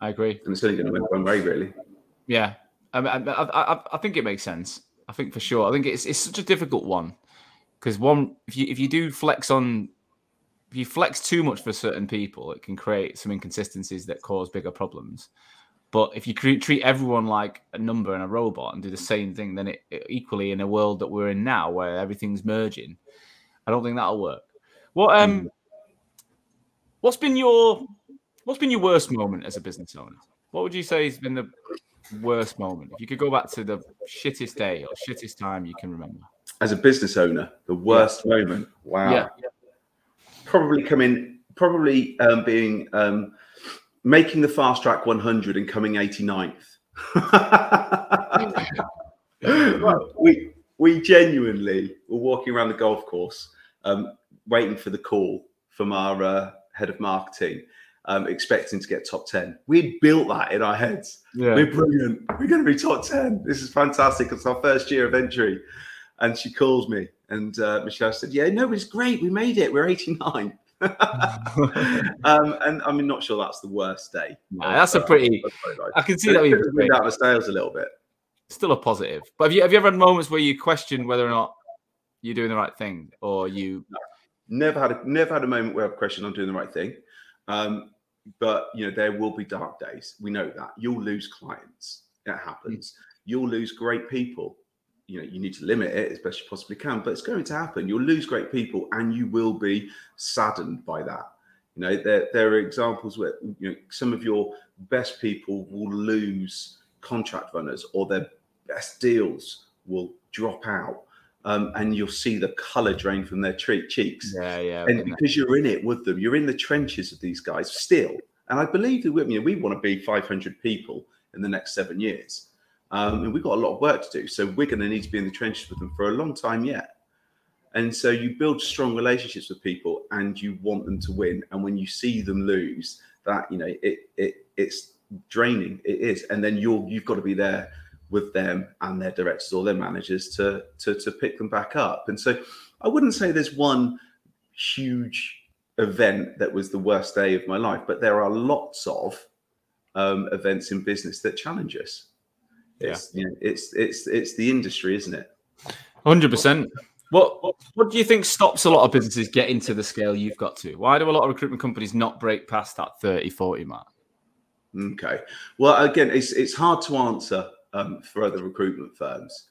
I agree. and it's only going to win one way, really. Yeah, I, I, I, I think it makes sense. I think for sure. I think it's it's such a difficult one because one, if you if you do flex on, if you flex too much for certain people, it can create some inconsistencies that cause bigger problems. But if you treat everyone like a number and a robot and do the same thing, then it, it equally in a world that we're in now where everything's merging, I don't think that'll work. What um, what's been your what's been your worst moment as a business owner? What would you say has been the worst moment? If you could go back to the shittest day or shittest time you can remember. As a business owner, the worst moment. Wow. Yeah. Probably coming, probably um, being um, making the fast track 100 and coming 89th. Well, (laughs) we we genuinely were walking around the golf course, um, waiting for the call from our uh, head of marketing, um, expecting to get top 10. We'd built that in our heads. Yeah. We're brilliant. We're going to be top 10. This is fantastic. It's our first year of entry. And she calls me, and uh, Michelle said, Yeah, no, it's great. We made it. We're 89. (laughs) um, and I'm not sure that's the worst day. Nah, that's a pretty. I can see that being It's been out of sales a little bit. still a positive. But have you have you ever had moments where you question whether or not you're doing the right thing, or you? Never had a never had a moment where I've questioned I'm doing the right thing. Um, but you know, there will be dark days. We know that. You'll lose clients. That happens. You'll lose great people. You know you need to limit it as best you possibly can but it's going to happen. You'll lose great people and you will be saddened by that. You know there, there are examples where you know some of your best people will lose contract runners or their best deals will drop out um, and you'll see the color drain from their tre- cheeks. Yeah, yeah. and because you're in it with them you're in the trenches of these guys still. And i believe that you know, we want to be 500 people in the next seven years um, and we've got a lot of work to do. So we're going to need to be in the trenches with them for a long time yet. And so you build strong relationships with people, and you want them to win. And when you see them lose, that you know it it it's draining. It is, and then you're you've got to be there with them and their directors or their managers to to to pick them back up. And so I wouldn't say there's one huge event that was the worst day of my life, but there are lots of um, events in business that challenge us. It's you know, it's it's it's the industry, isn't it? Hundred percent. What what do you think stops a lot of businesses getting to the scale you've got to? Why do a lot of recruitment companies not break past that 30, 40 mark? Okay. Well, again, it's it's hard to answer um, for other recruitment firms.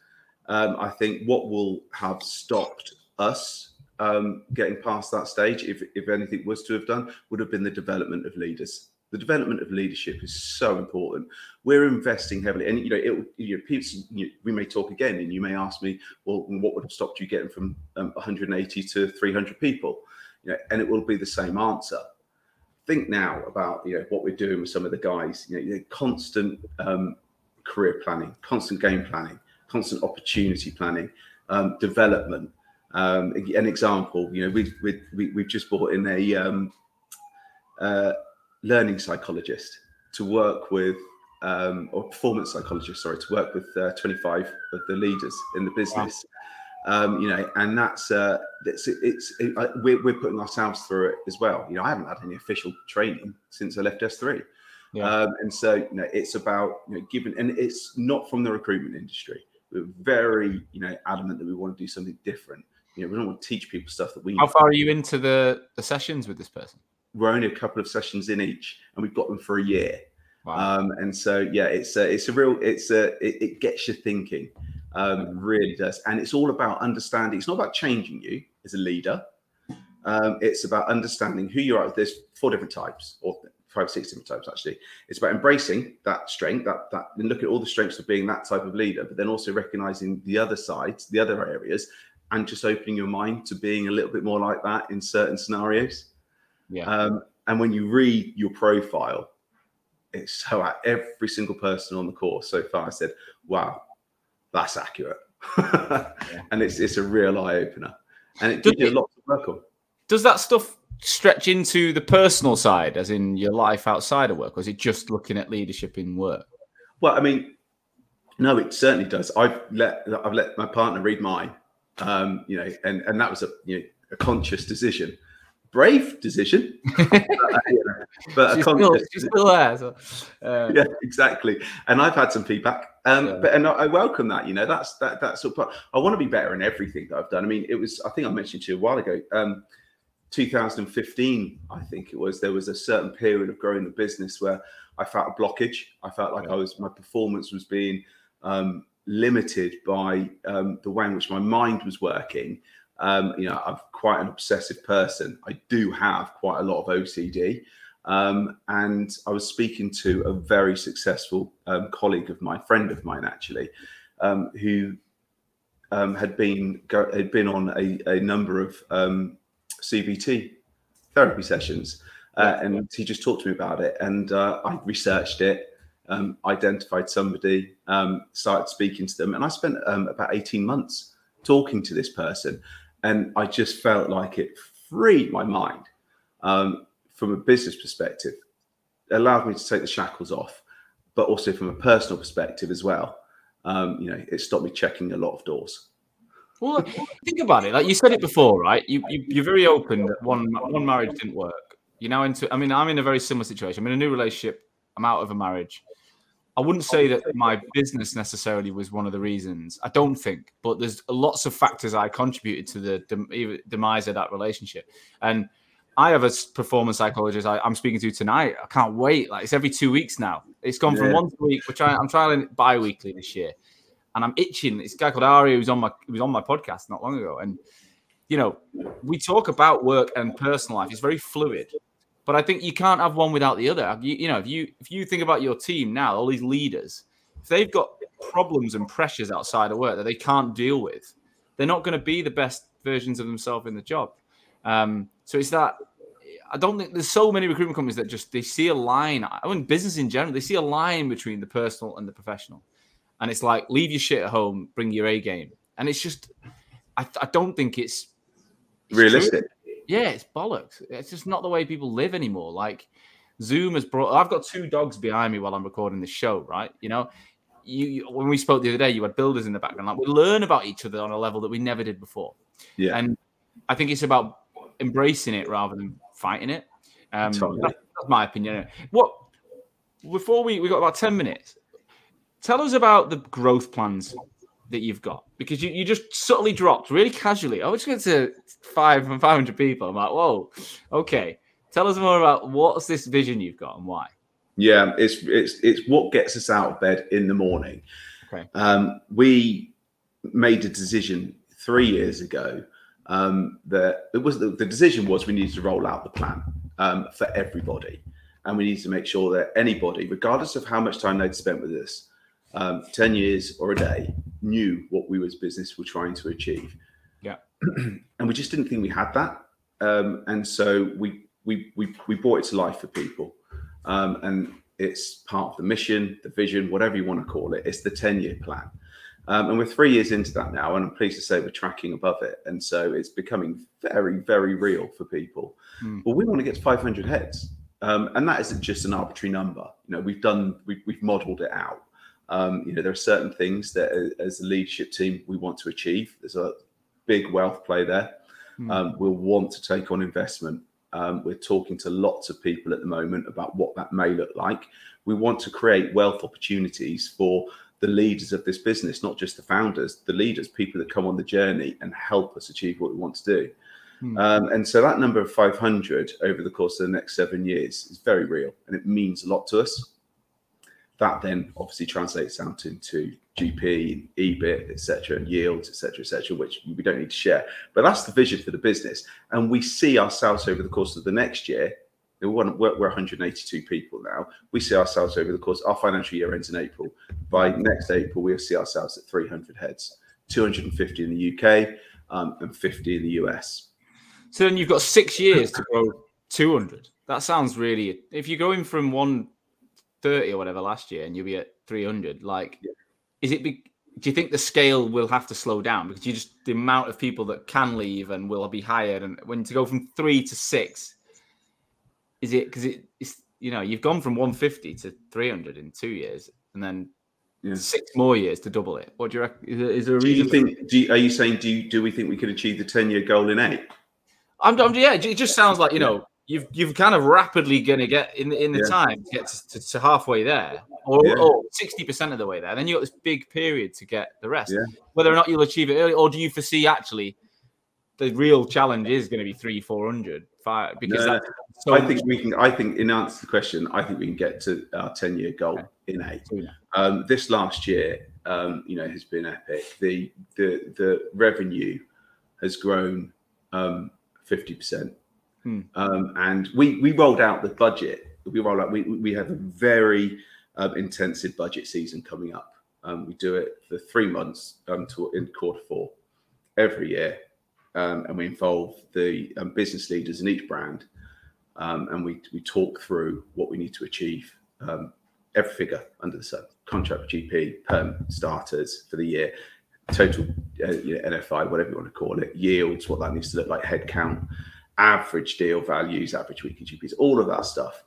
Um, I think what will have stopped us um, getting past that stage, if if anything was to have done, would have been the development of leaders. The development of leadership is so important. We're investing heavily, and you know, it, you know, people, you, we may talk again, and you may ask me, well, what would have stopped you getting from um, 180 to 300 people? You know, and it will be the same answer. Think now about you know what we're doing with some of the guys. You know, constant um, career planning, constant game planning, constant opportunity planning, um, development. Um, an example, you know, we've we, we've just brought in a um, uh, learning psychologist to work with, um, or performance psychologist, sorry, to work with uh, 25 of the leaders in the business. Wow. Um, you know, and that's uh, it's it's it, I, we're, we're putting ourselves through it as well. You know, I haven't had any official training since I left S3, yeah. um, and so you know, it's about you know giving, and it's not from the recruitment industry. We're very you know adamant that we want to do something different. You know, we don't want to teach people stuff that we. How far are you into the the sessions with this person? We're only a couple of sessions in each, and we've got them for a year. Wow. Um, and so, yeah, it's a, it's a real, it's a, it, it gets you thinking, um, really does. And it's all about understanding. It's not about changing you as a leader. Um, it's about understanding who you are. There's four different types, or five, six different types actually. It's about embracing that strength, that that, and look at all the strengths of being that type of leader, but then also recognizing the other sides, the other areas, and just opening your mind to being a little bit more like that in certain scenarios. Yeah. Um, and when you read your profile, it's so every single person on the course so far I said, "Wow, that's accurate," yeah. (laughs) and it's it's a real eye opener, and it gives you a lot to work on. Does that stuff stretch into the personal side, as in your life outside of work, or is it just looking at leadership in work? Well, I mean, no, it certainly does. I've let I've let my partner read mine, um, you know, and and that was a you know a conscious decision brave decision, (laughs) (laughs) but, but she's, still, she's still there. So, uh, (laughs) yeah, exactly. And I've had some feedback, um, yeah. but and I welcome that. You know, that's that that's sort of, I want to be better in everything that I've done. I mean, it was I think I mentioned to you a while ago. Um, 2015, I think it was. There was a certain period of growing the business where I felt a blockage. I felt like yeah. I was my performance was being um, limited by um, the way in which my mind was working. Um, you know, I'm quite an obsessive person. I do have quite a lot of OCD. Um, and I was speaking to a very successful um, colleague of mine, friend of mine actually, um, who um, had been go, had been on a, a number of um, CBT therapy sessions, uh, and he just talked to me about it. And uh, I researched it, um, identified somebody, started speaking to them, and I spent about eighteen months talking to this person and I just felt like it freed my mind um, from a business perspective, it allowed me to take the shackles off, but also from a personal perspective as well. Um, you know, it stopped me checking a lot of doors. Well, think about it. Like you said it before, right? You, you are very open that one one marriage didn't work. You're now into. I mean, I'm in a very similar situation. I'm in a new relationship. I'm out of a marriage. I wouldn't say that my business necessarily was one of the reasons. I don't think, but there's lots of factors I contributed to the demise of that relationship. And I have a performance psychologist I, am speaking to tonight. I can't wait. Like it's every two weeks now. It's gone yeah. from once a week, which I, am trialing bi-weekly this year. and I'm itching. This guy called Ari who's on my who was on my podcast not long ago, and you know, we talk about work and personal life. It's very fluid, but I think you can't have one without the other. You, you know, if you if you think about your team now, all these leaders, if they've got problems and pressures outside of work that they can't deal with, they're not going to be the best versions of themselves in the job. Um, so it's that I don't think there's so many recruitment companies that just they see a line. I mean, business in general, they see a line between the personal and the professional, and it's like leave your shit at home, bring your A game, and it's just I, I don't think it's, it's realistic. True. Yeah, it's bollocks. It's just not the way people live anymore. Like Zoom has brought. I've got two dogs behind me while I'm recording this show. Right, you know, you, you, when we spoke the other day, you had builders in the background. Like we learn about each other on a level that we never did before. Yeah, and I think it's about embracing it rather than fighting it. Um, totally. that's, that's my opinion. What before we we got about ten minutes. Tell us about the growth plans that you've got because you, you just subtly dropped really casually. I was going to five from five hundred people. I'm like, whoa, okay. Tell us more about what's this vision you've got and why. Yeah, it's it's it's what gets us out of bed in the morning. Okay. Um, we made a decision three years ago um, that it was the, the, decision was we needed to roll out the plan um, for everybody, and we needed to make sure that anybody, regardless of how much time they'd spent with us, um, ten years or a day, knew what we as business were trying to achieve. Yeah, (clears throat) and we just didn't think we had that, um, and so we we we we brought it to life for people. Um, and it's part of the mission, the vision, whatever you want to call it. It's the 10 year plan. Um, and we're three years into that now, and I'm pleased to say we're tracking above it. And so it's becoming very, very real for people. Mm. Well, we want to get to 500 heads. Um, and that isn't just an arbitrary number. You know, we've done, we've, we've modeled it out. Um, you know, there are certain things that as a leadership team we want to achieve. There's a big wealth play there. Mm. we'll want to take on investment um, we're talking to lots of people at the moment about what that may look like. We want to create wealth opportunities for the leaders of this business, not just the founders, the leaders, people that come on the journey and help us achieve what we want to do. Hmm. Um, and so that number of 500 over the course of the next seven years is very real and it means a lot to us. That then obviously translates out into GP, EBIT, etc., and yields, etc., etc., which we don't need to share. But that's the vision for the business, and we see ourselves over the course of the next year. We're, we're 182 people now. We see ourselves over the course. Our financial year ends in April. By next April, we'll see ourselves at 300 heads, 250 in the UK, um, and 50 in the US. So then you've got six years to grow 200. That sounds really. If you're going from 130 or whatever last year, and you'll be at 300, like. Yeah is it? Be, do you think the scale will have to slow down because you just the amount of people that can leave and will be hired, and when to go from three to six, is it because it, it's you know you've gone from 150 to 300 in two years, and then yeah. six more years to double it. What do you reckon? Is there, is there a reason? Do you think? Do you, are you saying? Do you, do we think we could achieve the 10 year goal in eight? I'm, I'm, yeah. It just sounds like you know you've you've kind of rapidly going to get in in the yeah. time to get to, to, to, halfway there, or sixty percent of the way there. Then you've got this big period to get the rest. Yeah. Whether or not you'll achieve it early, or do you foresee actually the real challenge is going to be three, four hundred, five? Because no, so I think we can. I think in answer to the question, I think we can get to our ten year goal okay. in eight. Um, this last year, um, you know, has been epic. The the the revenue has grown um, fifty percent Hmm. Um, and we we rolled out the budget. We roll out. We we have a very um, intensive budget season coming up. Um, we do it for three months until in quarter four every year, um, and we involve the um, business leaders in each brand, um, and we we talk through what we need to achieve. every figure under the sun, contract GP, perm starters for the year, total uh, you know, NFI, whatever you want to call it, yields, what that needs to look like, head count average deal values, average weekly GPs, all of that stuff.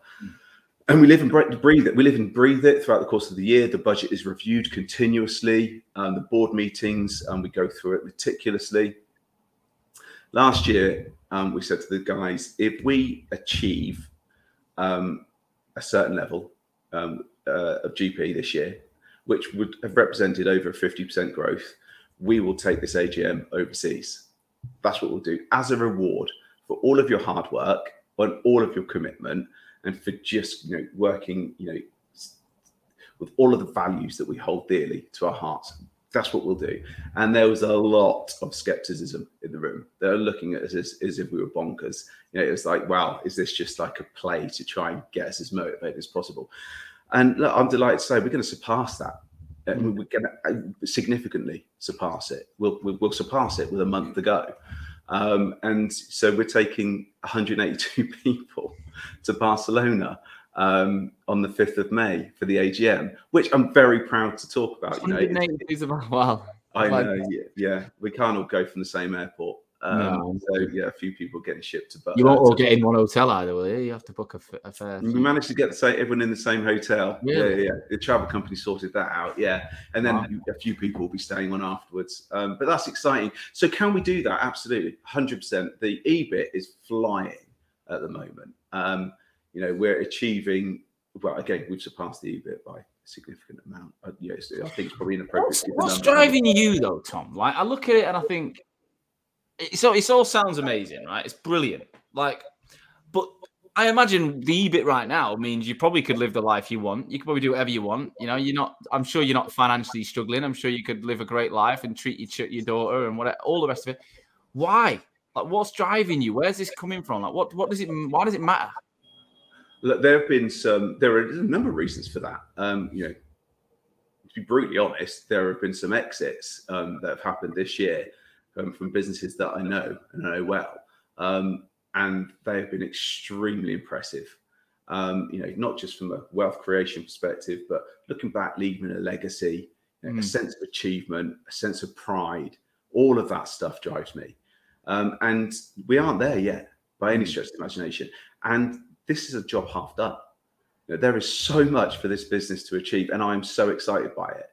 And we live and breathe it. We live and breathe it throughout the course of the year. The budget is reviewed continuously. Um, the board meetings, and we go through it meticulously. Last year, um, we said to the guys, if we achieve um, a certain level um, uh, of GP this year, which would have represented over 50% growth, we will take this AGM overseas. That's what we'll do as a reward for all of your hard work and all of your commitment and for just you know working you know with all of the values that we hold dearly to our hearts that's what we'll do. And there was a lot of skepticism in the room. They were looking at us as, as if we were bonkers. You know, it was like, wow, is this just like a play to try and get us as motivated as possible? And look, I'm delighted to say we're going to surpass that. And we're going to uh, significantly surpass it. We'll, we'll, we'll surpass it with a month to go. Um, and so we're taking 182 (laughs) people to Barcelona um, on the 5th of May for the AGM, which I'm very proud to talk about. You know, wow. I know, yeah, yeah, We can't all go from the same airport. Um, no. So yeah, a few people getting shipped to. You won't all get in one hotel either, will you? You have to book a, a fare. We managed to get the same, everyone in the same hotel. Really? Yeah, yeah. The travel company sorted that out. Yeah, and then wow. a few people will be staying on afterwards. Um, but that's exciting. So can we do that? Absolutely, hundred percent. The EBIT is flying at the moment. Um, you know, we're achieving. Well, again, we've surpassed the EBIT by a significant amount. Uh, yes, I think it's probably inappropriate. What's, what's driving you though, Tom? Like, I look at it and I think all, it all sounds amazing, right? It's brilliant. Like, but I imagine the EBIT right now means you probably could live the life you want. You could probably do whatever you want. You know, you're not. I'm sure you're not financially struggling. I'm sure you could live a great life and treat your your daughter and what all the rest of it. Why? Like, what's driving you? Where's this coming from? Like, what what does it? Why does it matter? Look, there have been some. There are a number of reasons for that. Um, you know, to be brutally honest, there have been some exits um, that have happened this year um, from businesses that I know and I know well, um, and they have been extremely impressive. Um, you know, not just from a wealth creation perspective, but looking back, leaving a legacy, you know, mm. a hmm. sense of achievement, a sense of pride. All of that stuff drives me, um, and we aren't there yet by any hmm. stretch of the imagination. And this is a job half done. You know, there is so much for this business to achieve, and I'm so excited by it.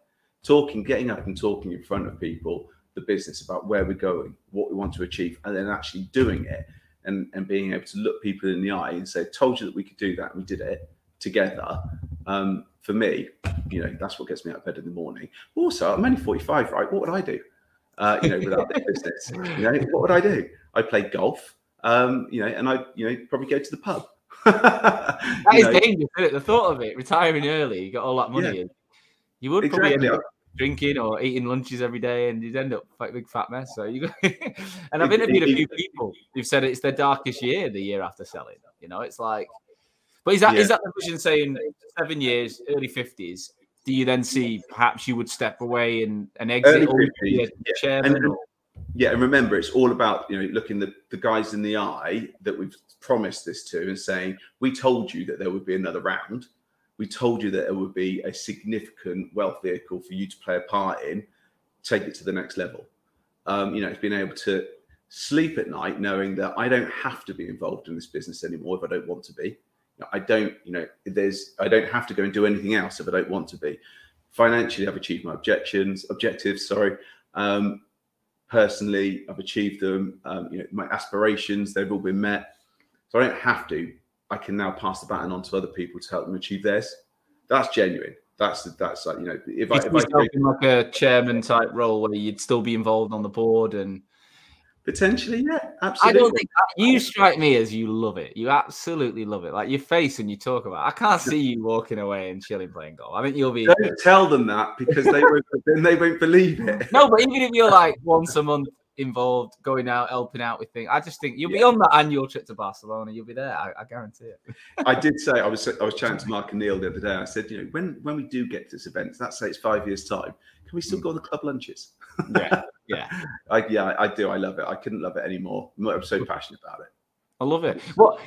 Talking, getting up and talking in front of people, the business about where we're going, what we want to achieve, and then actually doing it and, and being able to look people in the eye and say, told you that we could do that, and we did it together. Um, for me, you know, that's what gets me out of bed in the morning. Also, I'm only 45, right? What would I do? Uh, you know, without this business, you know, what would I do? I play golf, um, you know, and I, you know, probably go to the pub. (laughs) that is know. dangerous, isn't it? The thought of it, retiring early, you got all that money. Yeah. You would probably exactly. end up drinking or eating lunches every day, and you'd end up like a big fat mess. So you, (laughs) and I've interviewed a few people who've said it's their darkest year, the year after selling. You know, it's like, but is that yeah. is that the vision saying seven years, early fifties? Do you then see perhaps you would step away and, and exit? Yeah. chairman and, or... yeah, and remember, it's all about you know looking the, the guys in the eye that we've promised this to and saying, we told you that there would be another round we told you that it would be a significant wealth vehicle for you to play a part in. Take it to the next level. Um, you know, it's being able to sleep at night knowing that I don't have to be involved in this business anymore if I don't want to be. I don't, you know, there's I don't have to go and do anything else if I don't want to be. Financially, I've achieved my objections, objectives. Sorry. Um, personally, I've achieved them. Um, you know, my aspirations, they've all been met. So I don't have to. I can now pass the baton on to other people to help them achieve theirs. That's genuine. That's that's like you know, if I, if I in like a chairman type role where you'd still be involved on the board and potentially, yeah, absolutely. I don't think uh, you strike me as you love it. You absolutely love it. Like your face and you talk about. It. I can't see you walking away and chilling playing golf. I think you'll be. Don't tell them that because they won't, then they won't believe it. No, but even if you're like once a month involved, going out, helping out with things. I just think you'll yeah. be on that annual trip to Barcelona. You'll be there. I, I guarantee it. (laughs) I did say I was I was chatting to Mark and Neil the other day. I said, you know, when when we do get to this event, let's say it's five years time, can we still mm. go on the club lunches? yeah, yeah, (laughs) I, yeah. I do. I love it. I couldn't love it anymore. I'm so passionate about it. I love it. What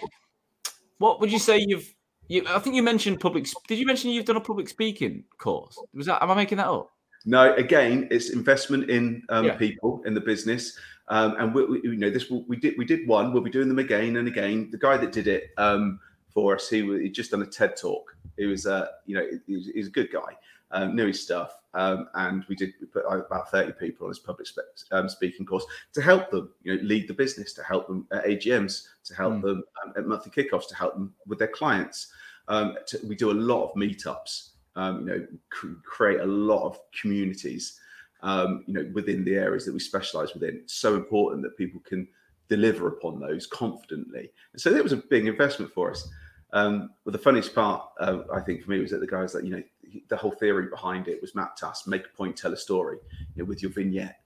what would you say you've you, I think you mentioned public. Did you mention you've done a public speaking course? Was that? Am I making that up? No, again, it's investment in um, yeah. people in the business. Um, and we, we, you know, this we did we did one. We'll be doing them again and again. The guy that did it um, for us, he he just done a TED talk. He was, uh, you know, he's he a good guy, um, knew his stuff, um, and we did we put about thirty people on his public spe- um, speaking course to help them, you know, lead the business, to help them at AGMs, to help mm. them um, at monthly kickoffs, to help them with their clients. To, we do a lot of meetups um, you know, cr- create a lot of communities, um, you know, within the areas that we specialize within. So important that people can deliver upon those confidently. And so it was a big investment for us. Um, but the funniest part, uh, I think, for me was that the guys like, you know, the whole theory behind it was map task, make a point, tell a story, you know, with your vignette.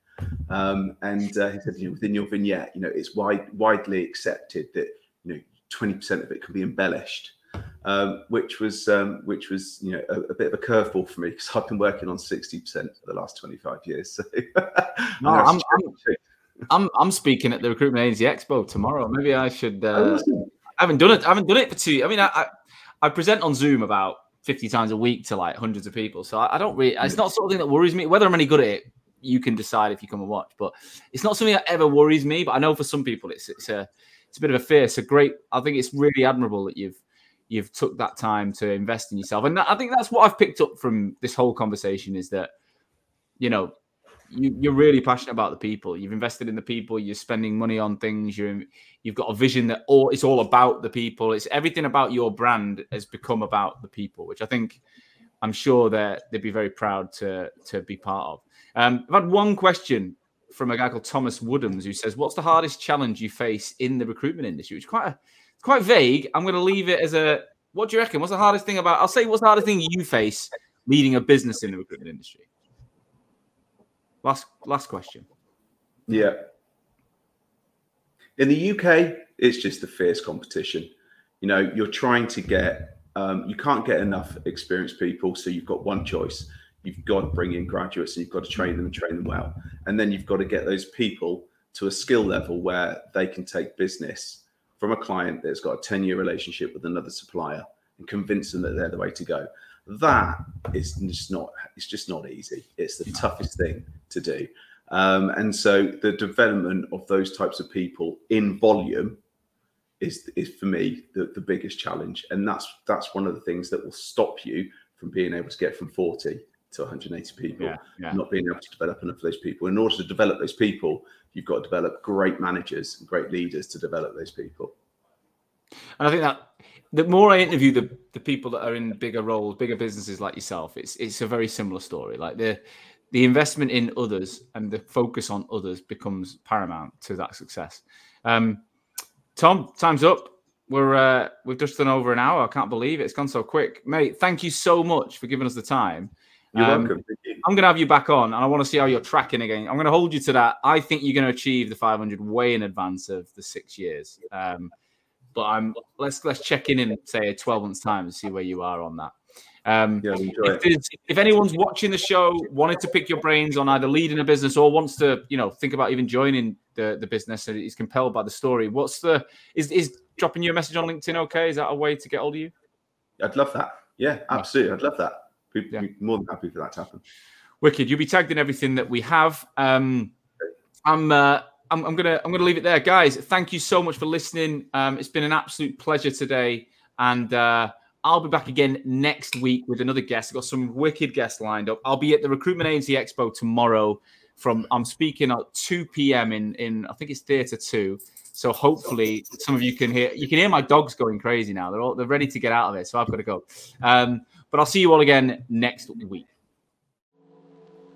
Um, and uh, he said, you know, within your vignette, you know, it's wide, widely accepted that you know 20% of it can be embellished, um, which was um, which was you know a, a bit of a curveball for me because I've been working on 60% for the last 25 years. So (laughs) no, I'm, I'm, I'm, I'm speaking at the Recruitment Agency Expo tomorrow. Maybe I should. Uh, I haven't done it. I haven't done it for two. I mean, I, I, I present on Zoom about 50 times a week to like hundreds of people. So I, I don't really. It's not something that worries me. Whether I'm any good at it, you can decide if you come and watch. But it's not something that ever worries me. But I know for some people, it's it's a it's a bit of a fear. So great. I think it's really admirable that you've you've took that time to invest in yourself, and I think that's what I've picked up from this whole conversation is that you know you, are really passionate about the people. You've invested in the people. You're spending money on things. You're you've got a vision that all it's all about the people. It's everything about your brand has become about the people, which I think I'm sure that they'd be very proud to to be part of. Um, I've had one question from a guy called Thomas Woodhams who says, "What's the hardest challenge you face in the recruitment industry?" Which is quite a, quite vague. I'm going to leave it as a. What do you reckon? What's the hardest thing about? I'll say what's the hardest thing you face leading a business in the recruitment industry. Last last question. Yeah. In the UK, it's just a fierce competition. You know, you're trying to get um, you can't get enough experienced people, so you've got one choice. You've got to bring in graduates and you've got to train them and train them well. And then you've got to get those people to a skill level where they can take business from a client that's got a 10 year relationship with another supplier and convince them that they're the way to go. That is just not, it's just not easy. It's the toughest thing to do. Um, and so the development of those types of people in volume is, is for me the, the biggest challenge. And that's, that's one of the things that will stop you from being able to get from 40 to 180 people, yeah, yeah. not being able to develop enough of those people. In order to develop those people, you've got to develop great managers and great leaders to develop those people. And I think that the more I interview the, the people that are in bigger roles, bigger businesses like yourself, it's it's a very similar story. Like the the investment in others and the focus on others becomes paramount to that success. Um, Tom, time's up. We're uh, we've just done over an hour. I can't believe it. It's gone so quick, mate. Thank you so much for giving us the time. You're um, welcome. You. I'm going to have you back on, and I want to see how you're tracking again. I'm going to hold you to that. I think you're going to achieve the 500 way in advance of the six years. Um, but I'm let's let's check in in say 12 months time and see where you are on that. Um, yeah, if, if, anyone's watching the show, wanted to pick your brains on either leading a business or wants to, you know, think about even joining the, the business and is compelled by the story, what's the is is dropping you a message on LinkedIn okay? Is that a way to get hold of you? I'd love that. Yeah, absolutely. I'd love that. We'd yeah. be more than happy for that to happen. Wicked. You'll be tagged in everything that we have. Um, I'm, uh, I'm, I'm gonna I'm gonna leave it there, guys. Thank you so much for listening. Um, it's been an absolute pleasure today, and uh, I'll be back again next week with another guest. I've got some wicked guests lined up. I'll be at the Recruitment Agency Expo tomorrow. From I'm speaking at 2 p.m. in in I think it's Theatre Two. So hopefully some of you can hear you can hear my dogs going crazy now. They're all they're ready to get out of it. So I've got to go. Um, but I'll see you all again next week.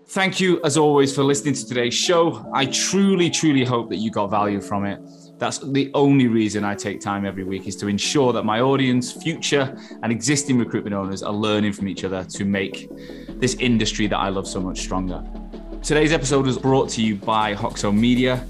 Thank you, as always, for listening to today's show. I truly, truly hope that you got value from it. That's the only reason I take time every week is to ensure that my audience, future and existing recruitment owners are learning from each other to make this industry that I love so much stronger. Today's episode was brought to you by Hoxo Media.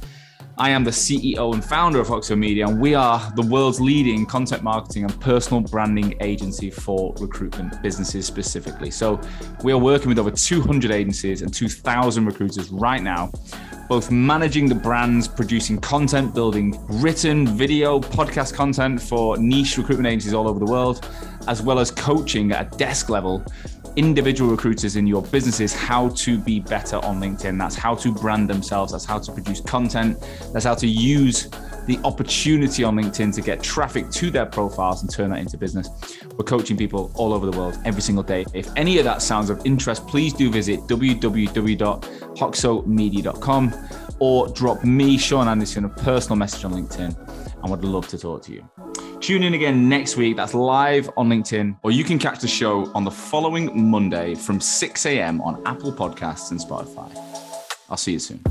I am the CEO and founder of Hoxo Media, and we are the world's leading content marketing and personal branding agency for recruitment businesses specifically. So, we are working with over 200 agencies and 2,000 recruiters right now, both managing the brands, producing content, building written, video, podcast content for niche recruitment agencies all over the world, as well as coaching at a desk level individual recruiters in your businesses how to be better on LinkedIn. That's how to brand themselves. That's how to produce content. That's how to use the opportunity on LinkedIn to get traffic to their profiles and turn that into business. We're coaching people all over the world every single day. If any of that sounds of interest, please do visit www.hoxomedia.com or drop me, Sean Anderson, a personal message on LinkedIn. I would love to talk to you. Tune in again next week. That's live on LinkedIn, or you can catch the show on the following Monday from 6 a.m. on Apple Podcasts and Spotify. I'll see you soon.